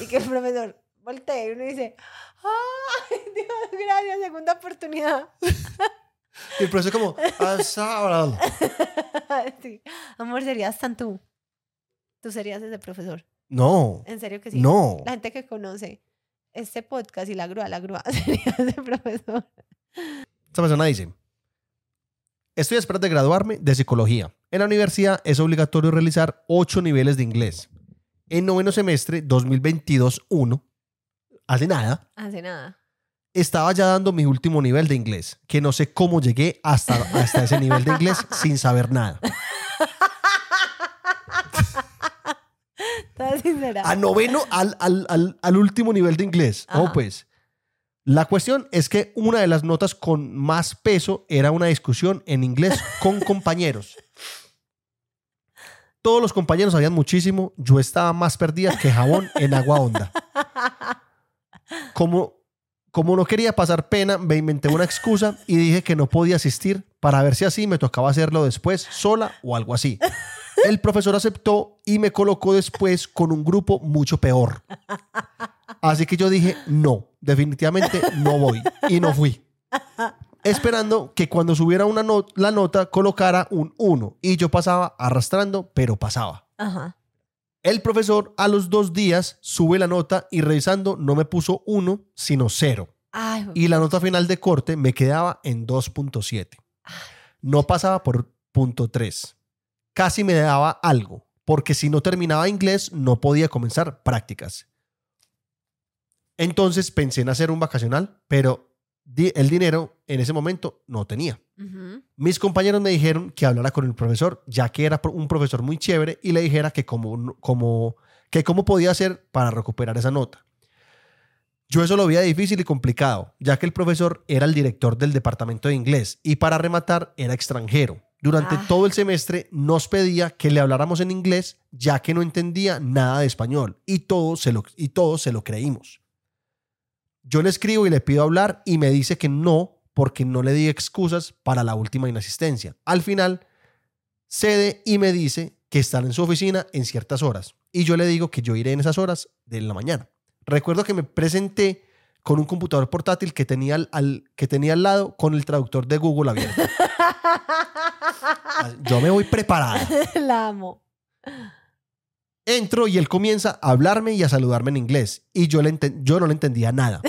Y que el profesor voltea y uno dice, ¡ay, Dios, gracias, segunda oportunidad! Y el profesor como, "Ah, sábado". sí. Amor, serías tan tú. Tú serías ese profesor. No, En serio que sí. no. La gente que conoce este podcast y la grúa, la grúa sería ese profesor. Esta persona dice, estoy a esperar de graduarme de psicología. En la universidad es obligatorio realizar ocho niveles de inglés. En noveno semestre 2022-1, hace nada, Hace nada. estaba ya dando mi último nivel de inglés, que no sé cómo llegué hasta, hasta ese nivel de inglés sin saber nada. Sincera. A noveno al, al, al, al último nivel de inglés. Oh, Ajá. pues. La cuestión es que una de las notas con más peso era una discusión en inglés con compañeros. Todos los compañeros sabían muchísimo. Yo estaba más perdida que jabón en agua honda. Como, como no quería pasar pena, me inventé una excusa y dije que no podía asistir para ver si así me tocaba hacerlo después sola o algo así. El profesor aceptó y me colocó después con un grupo mucho peor. Así que yo dije, no, definitivamente no voy. Y no fui. Esperando que cuando subiera una la nota colocara un 1 y yo pasaba arrastrando, pero pasaba. Ajá. El profesor a los dos días sube la nota y revisando no me puso 1, sino 0. Ay, Y la nota final de corte me quedaba en 2.7. No pasaba por punto 3. Casi me daba algo, porque si no terminaba inglés no podía comenzar prácticas. Entonces pensé en hacer un vacacional, pero di- el dinero en ese momento no tenía. Mis compañeros me dijeron que hablara con el profesor, ya que era un profesor muy chévere, y le dijera que cómo, como, que cómo podía hacer para recuperar esa nota. Yo eso lo veía difícil y complicado, ya que el profesor era el director del departamento de inglés y para rematar era extranjero. Durante Ah. todo el semestre nos pedía que le habláramos en inglés, ya que no entendía nada de español y todos se lo, y todos se lo creímos. Yo le escribo y le pido hablar y me dice que no porque no le di excusas para la última inasistencia. Al final, cede y me dice que están en su oficina en ciertas horas. Y yo le digo que yo iré en esas horas de la mañana. Recuerdo que me presenté con un computador portátil que tenía al, al- que tenía al lado con el traductor de Google abierto. Yo me voy preparada. la amo. Entro y él comienza a hablarme y a saludarme en inglés. Y yo, le yo no le entendía nada.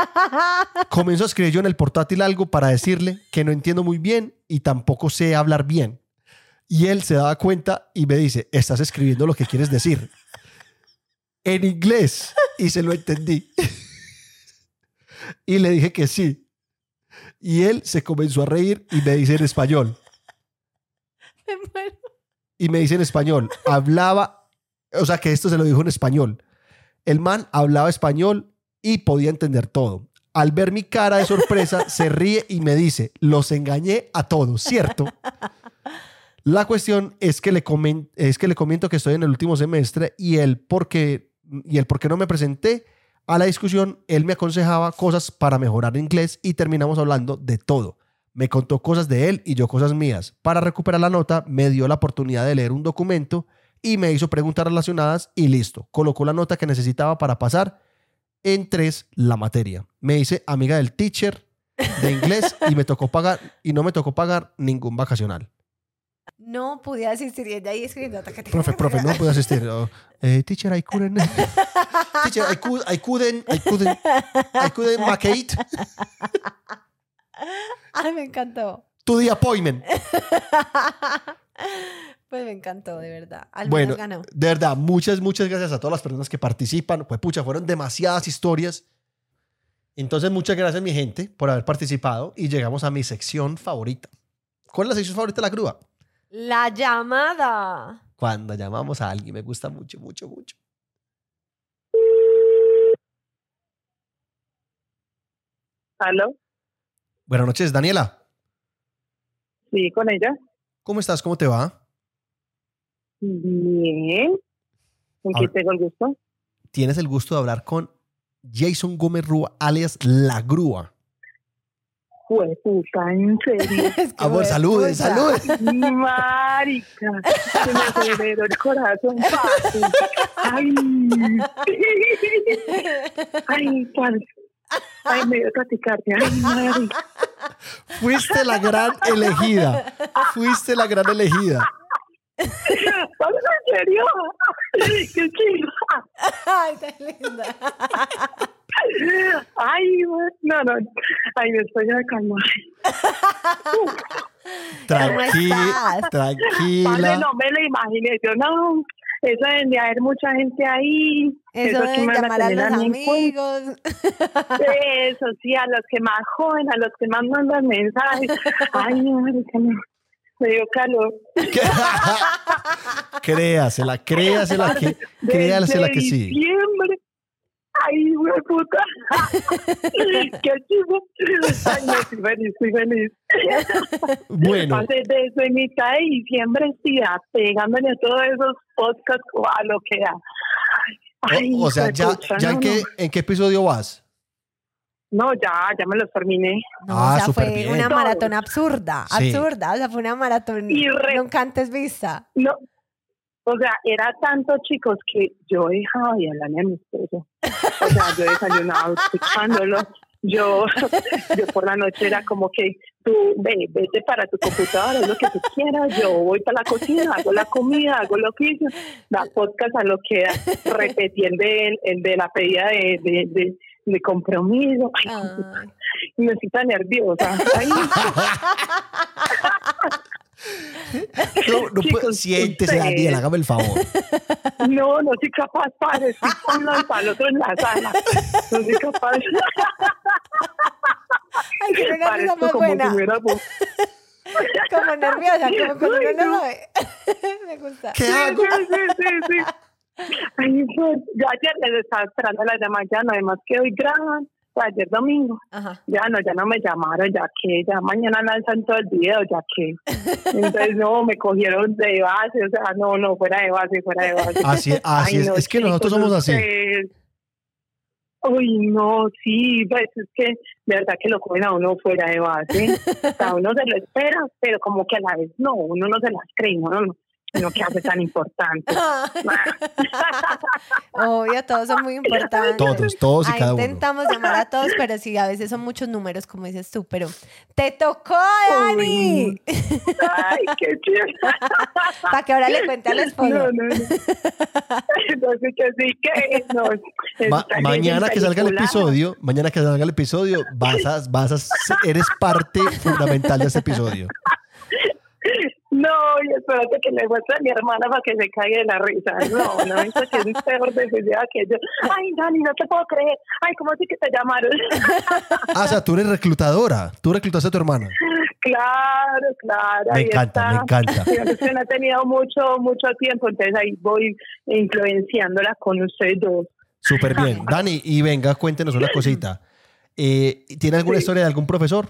Comenzó a escribir yo en el portátil algo para decirle que no entiendo muy bien y tampoco sé hablar bien. Y él se daba cuenta y me dice, estás escribiendo lo que quieres decir. En inglés. Y se lo entendí. y le dije que sí. Y él se comenzó a reír y me dice en español. Me muero. Y me dice en español. Hablaba, o sea que esto se lo dijo en español. El man hablaba español y podía entender todo. Al ver mi cara de sorpresa, se ríe y me dice, los engañé a todos, ¿cierto? La cuestión es que le, comen- es que le comento que estoy en el último semestre y él, porque, y el por qué no me presenté a la discusión, él me aconsejaba cosas para mejorar inglés y terminamos hablando de todo. Me contó cosas de él y yo cosas mías. Para recuperar la nota, me dio la oportunidad de leer un documento y me hizo preguntas relacionadas y listo. Colocó la nota que necesitaba para pasar en tres la materia. Me hice amiga del teacher de inglés y me tocó pagar y no me tocó pagar ningún vacacional. No podía asistir y ella ahí escribiendo. Profe, profe, no puedo asistir. Oh, eh, teacher, I couldn't. teacher, I, could, I couldn't, I couldn't, I couldn't make it Ay, me encantó. to the appointment. Pues me encantó, de verdad. Al Bueno, menos ganó. de verdad, muchas, muchas gracias a todas las personas que participan. Pues pucha, fueron demasiadas historias. Entonces, muchas gracias, mi gente, por haber participado. Y llegamos a mi sección favorita. ¿Cuál es la sección favorita de la grúa? La llamada. Cuando llamamos a alguien, me gusta mucho, mucho, mucho. ¿Aló? Buenas noches, Daniela. Sí, con ella. ¿Cómo estás? ¿Cómo te va? Bien. ¿Con quién tengo el gusto? Tienes el gusto de hablar con Jason Gómez Rúa, alias La Grúa. Pues puta, en serio. Es que Amor, saluden. Marica, se me aceleró el corazón, papi. Ay, ay. Ay, me dio taquicardia. Ay, marica. Fuiste la gran elegida. Fuiste la gran elegida. ¿Vamos en serio? ¡Qué chido! Ay, tan linda. Ay, no, no. Ay, después ya calmar. Tranquila, tranquila. no me lo imaginé. Yo no. Eso de haber mucha gente ahí. Eso me van llamar a tener los amigos. Eso sí, a los que más joven, a los que más mandan mensajes. Ay, marica, no. Me dio calor. créasela, créasela que, créasela que sí. Ay, güey, puta. Qué chido. Ay, no, estoy feliz, estoy feliz. Bueno, Antes de eso, en mitad de diciembre, sí, pegándole a todos esos podcasts o a lo que da. Ay, o, o sea, ya, pucha, ya no, en, qué, ¿en qué episodio vas? No, ya, ya me los terminé. No, Ah, o sea, fue bien. una maratón absurda, Sí. absurda. O sea, fue una maratón Y re- nunca antes vista. No, o sea, era tanto, chicos, que yo dejaba de hablar esposo. O sea, yo desayunaba escuchándolo. Yo, yo por la noche era como que tú ve, vete para tu computadora, haz lo que tú quieras. Yo voy para la cocina, hago la comida, hago lo que hice, la podcast a lo que da, repetí el de, el de la pedida de, de, de, de compromiso. Ay, me tan nerviosa. Ay, No, no puedo- Chicos, siéntese, ustedes. Daniel, hágame el favor. No, no soy capaz, padre. Estoy con uno para el otro en la sala. No soy capaz. Ay, risa Parezco más como buena. si hubiera Como nerviosa, como cuando Ay, no no. sabe. Me gusta. ¿Qué hago? sí, sí, sí, sí. Ay, pues, yo ayer les estaba esperando la llamada, ya no, además que hoy graban, fue ayer domingo. Ajá. Ya no, ya no me llamaron, ya que ya mañana lanzan todo el video, ya que. Entonces, no, me cogieron de base, o sea, no, no, fuera de base, fuera de base. Así, así Ay, es. no, Es que nosotros somos así. ustedes. Uy, no, sí, pues es que de verdad que lo cogen a uno fuera de base. O sea, uno se lo espera, pero como que a la vez no, uno no se las cree, no, no. No que hace tan importante. Obvio, todos son muy importantes. Todos, todos y Ahí cada uno. intentamos llamar a todos, pero sí, a veces son muchos números, como dices tú, pero ¡te tocó, Dani! Ay, qué chévere. Para que ahora le cuente al esposo. No, no, no. Entonces que sí que no. Ma- mañana que salga el episodio, mañana que salga el episodio, vas a, vas a, ser- eres parte fundamental de ese episodio. No, y espérate que le muestre a mi hermana para que se caiga de la risa. No, no, eso que es peor decisión que yo. Ay, Dani, no te puedo creer. Ay, ¿cómo así que te llamaron? Ah, o sea, tú eres reclutadora. Tú reclutaste a tu hermana. claro, claro. Me ahí encanta, está. me encanta. Que no he tenido mucho, mucho tiempo, entonces ahí voy influenciándola con ustedes dos. Súper bien. Dani, y venga, cuéntenos una cosita. Eh, ¿Tiene alguna Sí. historia de algún profesor?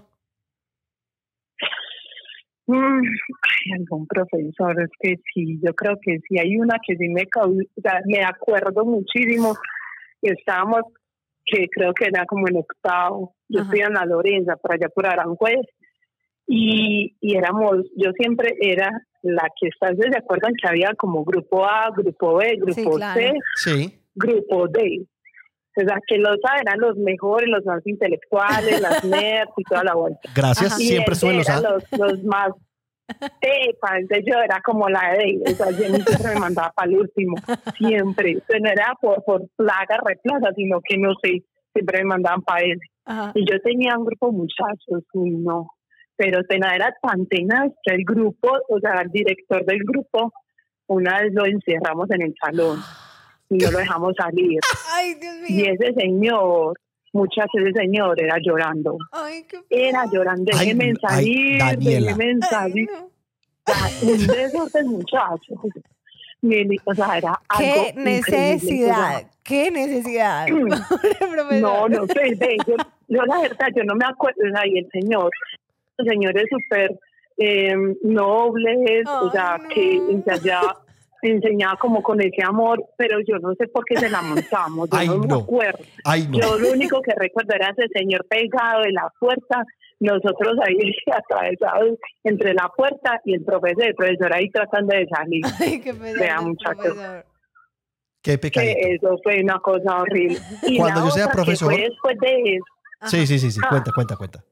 Mm, ay, algún profesor, es que sí, yo creo que sí hay una que sí me o sea, me acuerdo muchísimo. Estábamos, que creo que era como en octavo, yo Ajá. estoy en la Lorenza, por allá por Aranjuez, y, y éramos, yo siempre era la que está, ¿se acuerdan que había como grupo A, grupo B, grupo Sí, claro. C, Sí. grupo D? O sea, que los A eran los mejores, los más intelectuales, las nerds y toda la vuelta. Gracias. Y Siempre él estuve en los los, los más tepa, entonces yo era como la de o sea, Jenny siempre me mandaba para el último, siempre, o sea, no era por, por plaga, replaza, sino que no sé, siempre me mandaban para él. Ajá. Y yo tenía un grupo de muchachos, y no, pero tenaz era tan tenaz que el grupo, o sea, el director del grupo, una vez lo encerramos en el salón y no lo dejamos salir. Ay, Dios Y ese señor, muchachos, ese señor era llorando Ay, qué era llorando, déjeme ay, salir, déjeme Ay, salir. no. O sea, un desorden, muchacho. Mire, O sea, era algo Qué increíble, necesidad, qué necesidad. Sea, profesor. No, no sé, ve, yo, yo la verdad, yo no me acuerdo, o sea, y el señor, el señor es súper eh, noble, o sea, no. que ensayaba, enseñaba como con ese amor, pero yo no sé por qué se la montamos, yo Ay, no, me no. acuerdo. Ay, no. Yo lo único que recuerdo era ese señor pegado de la puerta, nosotros ahí atravesados entre la puerta y el profesor, el profesor ahí tratando de salir. Ay, qué Vea. Qué Que eso fue una cosa horrible. Y Cuando yo sea profesor- fue después de eso, Sí, sí, sí, sí. Ah. Cuenta, cuenta, cuenta.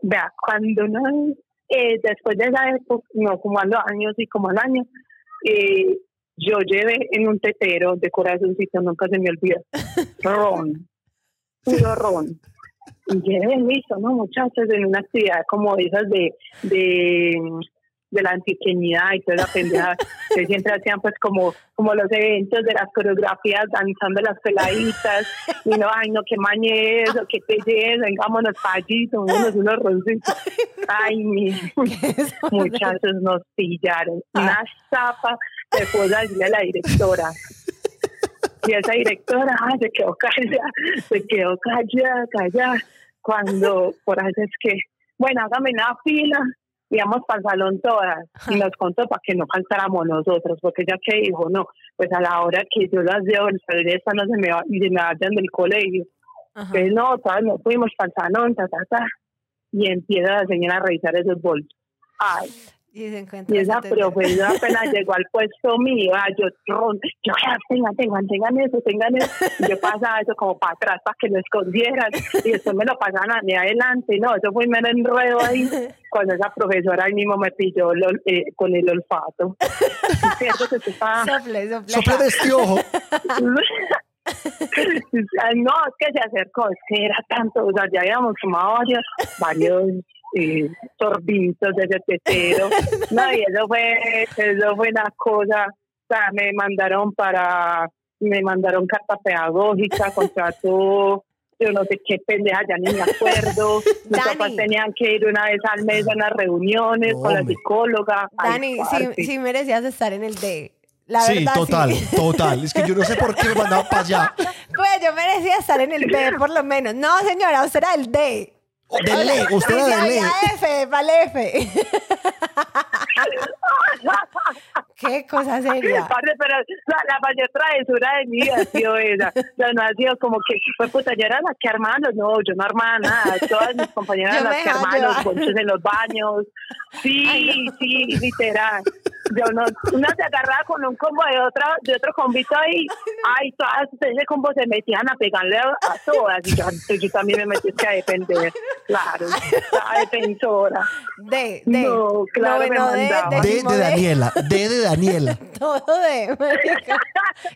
vea, cuando no, eh, después de esa época, no, como a los años y como al año, eh, yo llevé en un tetero de corazoncito, nunca se me olvida, ron, puro ron. Y llevé listo, ¿no, muchachos? En una actividad como esas de, de, de la antiqueñidad y toda la pendeja, que siempre hacían pues como, como los eventos de las coreografías, danzando las peladitas, y no, ay, no, qué mañe eso, qué belleza, vengámonos para allí, tomémonos unos roncitos. Ay, mi muchachos nos pillaron. Una zapa, fue a decirle a la directora. Y esa directora ay, se quedó callada, se quedó callada, callada. Cuando, por ahí es que, bueno, hágame una fila, íbamos para el salón todas. Y nos contó para que no faltáramos nosotros, porque ella que dijo, no, pues a la hora que yo las veo, el esta no se me, va, y se me vayan del colegio. Ajá. Pues no, todas nos fuimos para el salón, ta, ta, ta. Y empieza la señora a revisar esos bolsos. Ay, Y se encuentra y esa profesora apenas llegó al puesto mío, ah, yo, ron, yo, "Ah, tengan, tengan, tengan eso, tengan eso. Y yo pasaba eso como para atrás para que lo escondieran y después me lo pasaban a mí adelante. No, eso fue mero enredo ahí cuando esa profesora ahí mismo me pilló eh, con el olfato. Cierto que tú estabas- Sople, sople. Sople de este ojo. No, es que se acercó, es que era tanto, o sea, ya habíamos tomado varios, varios eh, sorbitos de ese tetero. No, y eso fue, eso fue una cosa, o sea, me mandaron para, me mandaron carta pedagógica, contrato, yo no sé qué pendeja, ya ni me acuerdo. Mis Dani. papás tenían que ir una vez al mes a unas reuniones No, con la psicóloga. Dani, sí, sí merecías estar en el D. La sí, verdad, total, sí. total. Es que yo no sé por qué me mandaban para allá. Pues yo merecía estar en el B, por lo menos. No, señora, usted era el D. De ley, usted era de Dice, ley. había F, para el F. Qué cosa seria. Parce, pero la, la mayor travesura de mi vida ha sido esa. O sea, no ha sido como que, pues puta, yo era la que armaba los, no, yo no armaba nada. Todas mis compañeras las que armaban los bolsos en los baños. Sí, sí, literal. yo no, una se agarraba con un combo de otra, de otro combito ahí, ay, todas ese combo se metían a pegarle a, a todas, y yo, yo también me metí que a defender, claro, la defensora. De, de. No, claro, me bueno, de, mandaba. D decimos de Daniela. D de Daniela. Todo de, marica.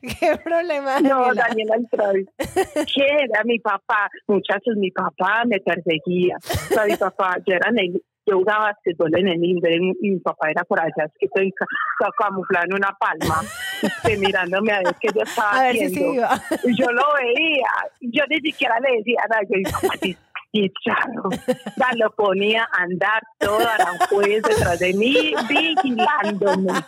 Qué problema, No, Daniela. Daniela Antravi. ¿Qué era mi papá? Muchachos, mi papá me perseguía. O sea, mi papá, yo era en el, yo jugaba basquetbol en el Inver y mi papá era por allá, es que estoy ca- ca- camuflado en una palma, mirándome a ver qué yo estaba A ver si haciendo. sí iba. Y yo lo veía, yo ni siquiera le decía nada, yo y charo, ya lo ponía a andar todo Aranjuez detrás de mí, vigilándome.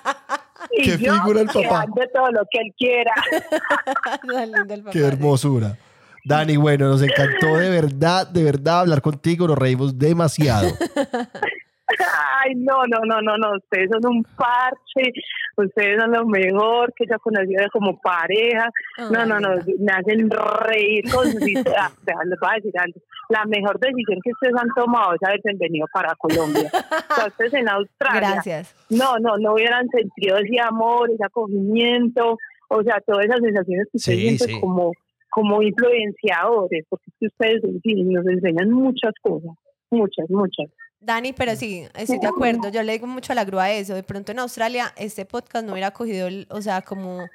Y Qué yo figura el papá. ande todo lo que él quiera. Papá, Qué hermosura. Dani, bueno, nos encantó de verdad, de verdad hablar contigo. Nos reímos demasiado. Ay, no, no, no, no, no, ustedes son un parche, ustedes son lo mejor que yo he conocido como pareja. No, no, no, me hacen reír con sus historias. Ah, Les voy a decir algo. La mejor decisión que ustedes han tomado es haberse venido para Colombia. Ustedes en Australia. Gracias. No, no, no hubieran sentido ese amor, ese acogimiento, o sea, todas esas sensaciones que ustedes Sí, sienten sí. como, como influenciadores, porque es que ustedes nos enseñan muchas cosas, muchas, muchas. Dani, pero sí, estoy de acuerdo. Yo le digo mucho a la grúa eso. De pronto en Australia este podcast no hubiera cogido, el- o sea, como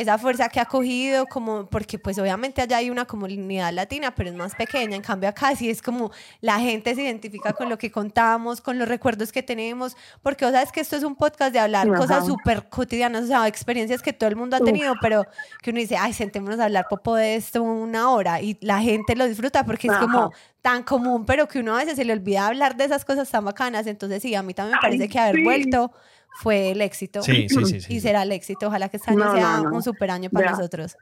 esa fuerza que ha cogido, como porque pues obviamente allá hay una comunidad latina, pero es más pequeña. En cambio acá sí es como la gente se identifica con lo que contamos, con los recuerdos que tenemos, porque o sea, es que esto es un podcast de hablar Ajá. cosas súper cotidianas, o sea, experiencias que todo el mundo ha Uf. tenido, pero que uno dice, ay, sentémonos a hablar popo de esto una hora y la gente lo disfruta porque es como tan común, pero que uno a veces se le olvida hablar de esas cosas tan bacanas. Entonces, sí, a mí también me Ay, parece que haber sí. vuelto fue el éxito. Sí, sí, sí. sí, Y sí. será el éxito. Ojalá que este año No, sea no, no. un super año para nosotros.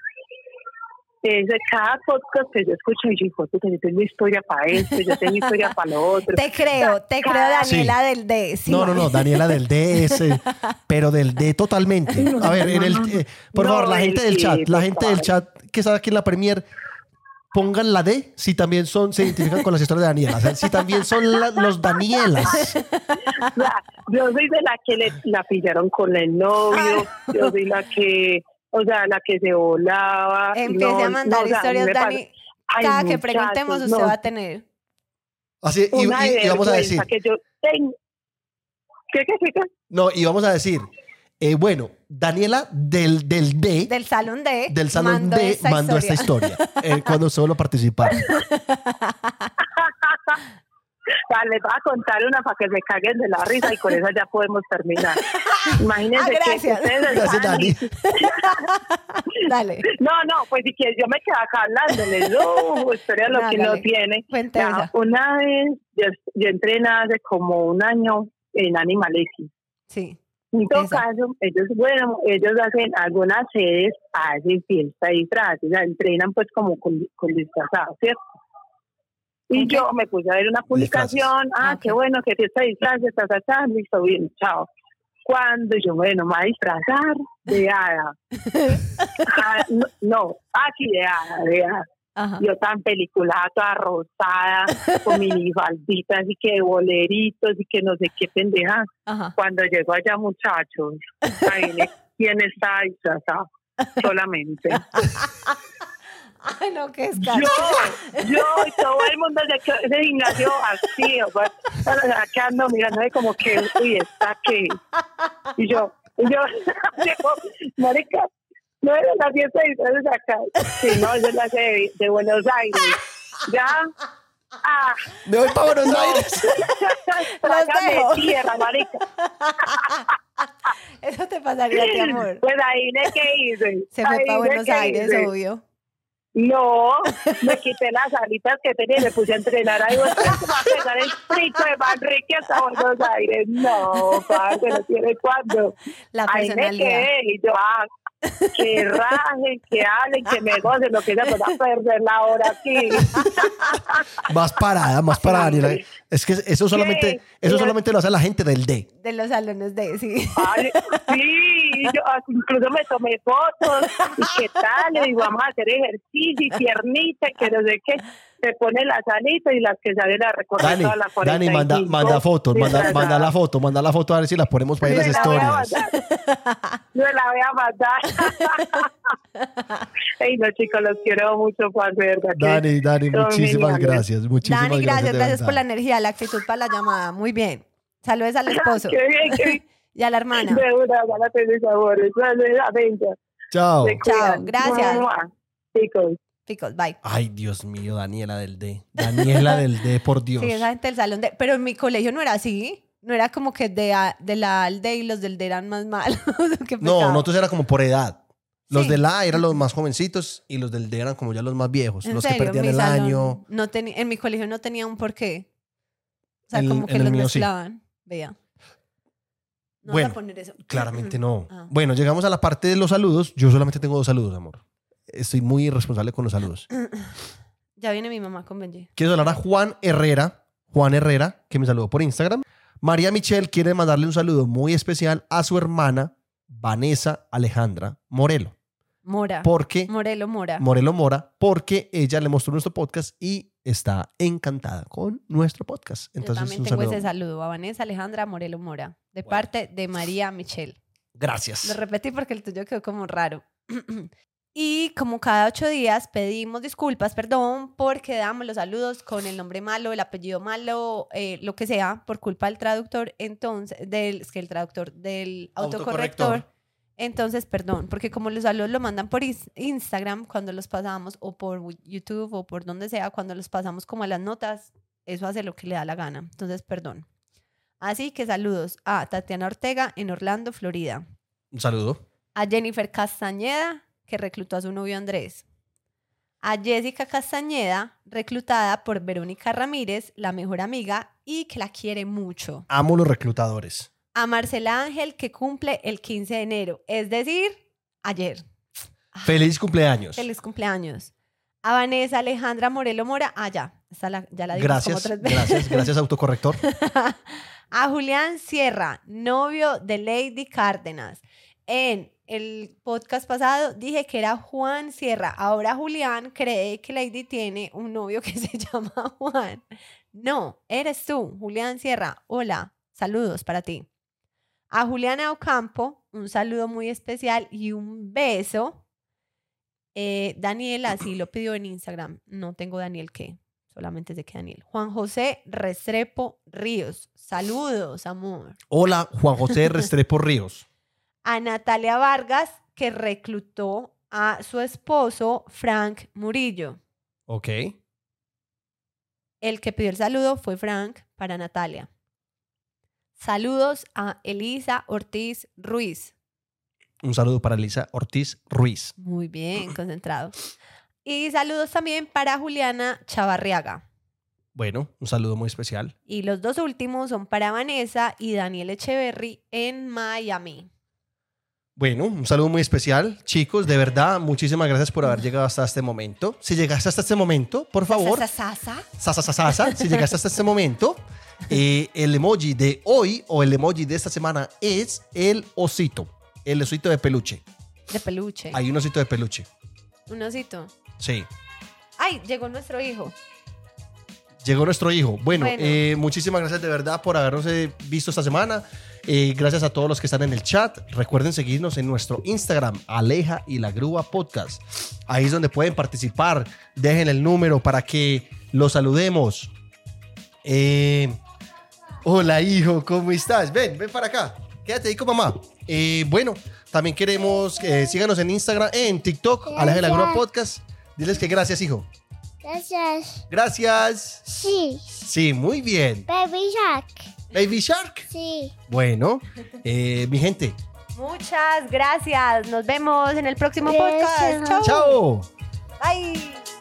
Es de cada podcast que yo escucho, y yo digo, "Puta, yo tengo historia para esto, yo tengo historia para lo otro. Te creo, te creo, Daniela del D. sí. No, no, no, Daniela del DS, pero del D totalmente. A ver, en el, eh, por No, favor, la gente del chat, la gente del chat que sabe aquí en la Premier, pongan la D si también son, se identifican con las historias de Daniela. O sea, si también son la- los Danielas. O yo soy de la que le, la pillaron con el novio, yo soy la que, o sea, la que se volaba. Empiece no, a mandar no, o sea, historias, pasa- Dani. Ay, Cada que preguntemos, usted no, va a tener. Así, y, una y- y vamos a decir, que yo tengo. ¿Qué, qué, qué, qué? no, y vamos a decir, eh, bueno, Daniela del, del D, Del salón D. del salón mandó D, esta mandó esta historia eh, cuando solo participar. Vale, les voy a contar una para que me caguen de la risa y con esa ya podemos terminar. Imagínense Ah, que gracias. ustedes Gracias, están- Dani. Dale. No, no, pues si quieres, yo me quedo acá hablándoles. No, historia lo No, que no hágale. tiene. Ya, una vez, yo, yo entrené hace como un año en Animal X. Sí. En todo caso, ellos, bueno, ellos hacen algunas sedes, hacen fiesta y disfraces, o sea, entrenan pues como con, con disfrazados, ¿cierto? Y yo me puse a ver una publicación, ah, qué bueno, que fiesta de disfraces, ta, ta, ta, listo, bien, chao. Cuando yo, bueno, me voy a disfrazar de hada. Ah, no, no, aquí de hada, de hada. Ajá. Yo tan peliculada, toda rosada, con mi faldita, así que de boleritos y que no sé qué pendeja. Ajá. Cuando llego allá, muchachos, adivine quién está disfrazado. Solamente. Ay, no, qué Yo, escándalo. yo y todo el mundo de que- ese gimnasio así, o sea, quedando mirándome como que, uy, está que. Y yo, y yo, marica, no era la fiesta de disfraces acá. Sí, no, esa es la de, de Buenos Aires. Ya. Ah, Me voy para Buenos Aires. trágame tierra, marica. Eso te pasaría ti, amor. Pues ahí qué hice. Se fue para Buenos Aires, hice. obvio. No, me quité las alitas que tenía y me puse a entrenar ahí. ¿cómo va a pegar el frito de Manrique hasta Buenos Aires? No, parce, no tiene cuándo. La Ahí me personalidad. quedé y yo, ah, que rajen, que hablen, que me gocen, lo que sea, pues a perder la hora aquí. Más parada, más parada, Daniela. Es que eso solamente, eso solamente lo hace la gente del D. De los salones de, sí. Ay, sí, yo incluso me tomé fotos y qué tal, le digo, vamos a hacer ejercicio y piernita, que no sé qué. Se pone la salita y las que salen a recorrer Dani, toda la Dani, manda, 45 manda fotos, manda, disfrazadas. manda la foto, manda la foto a ver si la ponemos para ir Yo las historias. Yo la voy a mandar. Ey, no, chicos, los quiero mucho, Juan, de verdad. Dani, Dani, muchísimas gracias. Muchísimas Dani, gracias, de gracias por la energía, la actitud para la llamada. Muy bien. Saludos al esposo Qué bien, qué bien. y a la hermana. De una, van a la. Chao. Chao, gracias. Mua, Chicos. Bye. Ay, Dios mío, Daniela del D. Daniela del D, por Dios. Sí, esa gente del salón de... Pero en mi colegio no era así. No era como que de, a- de la A al D y los del D eran más malos. Qué No, nosotros era como por edad. Los Sí. de la A eran los más jovencitos y los del D eran como ya los más viejos, los serio, que perdían mi el salón año. No en mi colegio no tenía un porqué. O sea, En- como que los mío sí. mezclaban. Vea. No Bueno, a poner eso. Claramente no. Ah. Bueno, llegamos a la parte de los saludos. Yo solamente tengo dos saludos, amor. Estoy muy irresponsable con los saludos. Ya viene mi mamá con Benji. Quiero saludar a Juan Herrera, Juan Herrera, que me saludó por Instagram. María Michelle quiere mandarle un saludo muy especial a su hermana Vanessa Alejandra Morelo. Mora. Porque Morelo Mora. Morelo Mora, porque ella le mostró nuestro podcast y está encantada con nuestro podcast. Yo Entonces, también un tengo saludo. ese saludo a Vanessa Alejandra Morelo Mora, de Bueno. parte de María Michelle. Gracias. Lo repetí porque el tuyo quedó como raro. y como cada ocho días pedimos disculpas, perdón, porque damos los saludos con el nombre malo, el apellido malo, eh, lo que sea, por culpa del traductor, entonces, del, es que el traductor del autocorrector. Autocorrector. Entonces, perdón, porque como los saludos lo mandan por Instagram cuando los pasamos, o por YouTube, o por donde sea, cuando los pasamos como a las notas, eso hace lo que le da la gana. Entonces, perdón. Así que saludos a Tatiana Ortega en Orlando, Florida Un saludo. a Jennifer Castañeda, que reclutó a su novio Andrés, a Jessica Castañeda, reclutada por Verónica Ramírez, la mejor amiga, y que la quiere mucho, Amo los reclutadores. a Marcela Ángel, que cumple el 15 de enero, es decir, ayer. Ah, Feliz cumpleaños. Feliz cumpleaños. A Vanessa Alejandra Morelo Mora, ah, ya, esta la- ya la como Gracias, tres veces. gracias, gracias, autocorrector. a Julián Sierra, novio de Lady Cárdenas. En el podcast pasado dije que era Juan Sierra. Ahora Julián cree que Lady tiene un novio que se llama Juan. No, eres tú, Julián Sierra. Hola, saludos para ti. A Juliana Ocampo, un saludo muy especial y un beso. Eh, Daniel así lo pidió en Instagram. No tengo Daniel qué. Solamente sé que Daniel. Juan José Restrepo Ríos. Saludos, amor. Hola, Juan José Restrepo Ríos. A Natalia Vargas, que reclutó a su esposo Frank Murillo. Ok. El que pidió el saludo fue Frank para Natalia. Saludos a Elisa Ortiz Ruiz. Un saludo para Elisa Ortiz Ruiz. Muy bien, concentrado. Y saludos también para Juliana Chavarriaga. Bueno, un saludo muy especial. Y los dos últimos son para Vanessa y Daniel Echeverry en Miami. Bueno, un saludo muy especial. Chicos, de verdad, muchísimas gracias por haber llegado hasta este momento. Si llegaste hasta este momento, por favor, Sa, sa, sa, sa. Sasa, sasa, sasa, si llegaste hasta este momento, eh, el emoji de hoy o el emoji de esta semana es el osito, el osito de peluche. De peluche. Hay un osito de peluche. Un osito. Sí. Ay, llegó nuestro hijo. Llegó nuestro hijo. Bueno, Bueno. eh, muchísimas gracias de verdad por habernos eh, visto esta semana. Eh, gracias a todos los que están en el chat. Recuerden seguirnos en nuestro Instagram, Aleja y la Grúa Podcast. Ahí es donde pueden participar. Dejen el número para que los saludemos. Eh, hola, hijo, ¿cómo estás? Ven, ven para acá. Quédate ahí con mamá. Eh, bueno, también queremos que síganos en Instagram, en TikTok, Aleja y la Grúa Podcast. Diles que gracias, hijo. Gracias. Gracias. Sí. Sí, muy bien. Baby Shark. Baby Shark. Sí. Bueno, eh, mi gente, Muchas gracias. Nos vemos en el próximo Gracias. podcast. Chau. chao. Bye.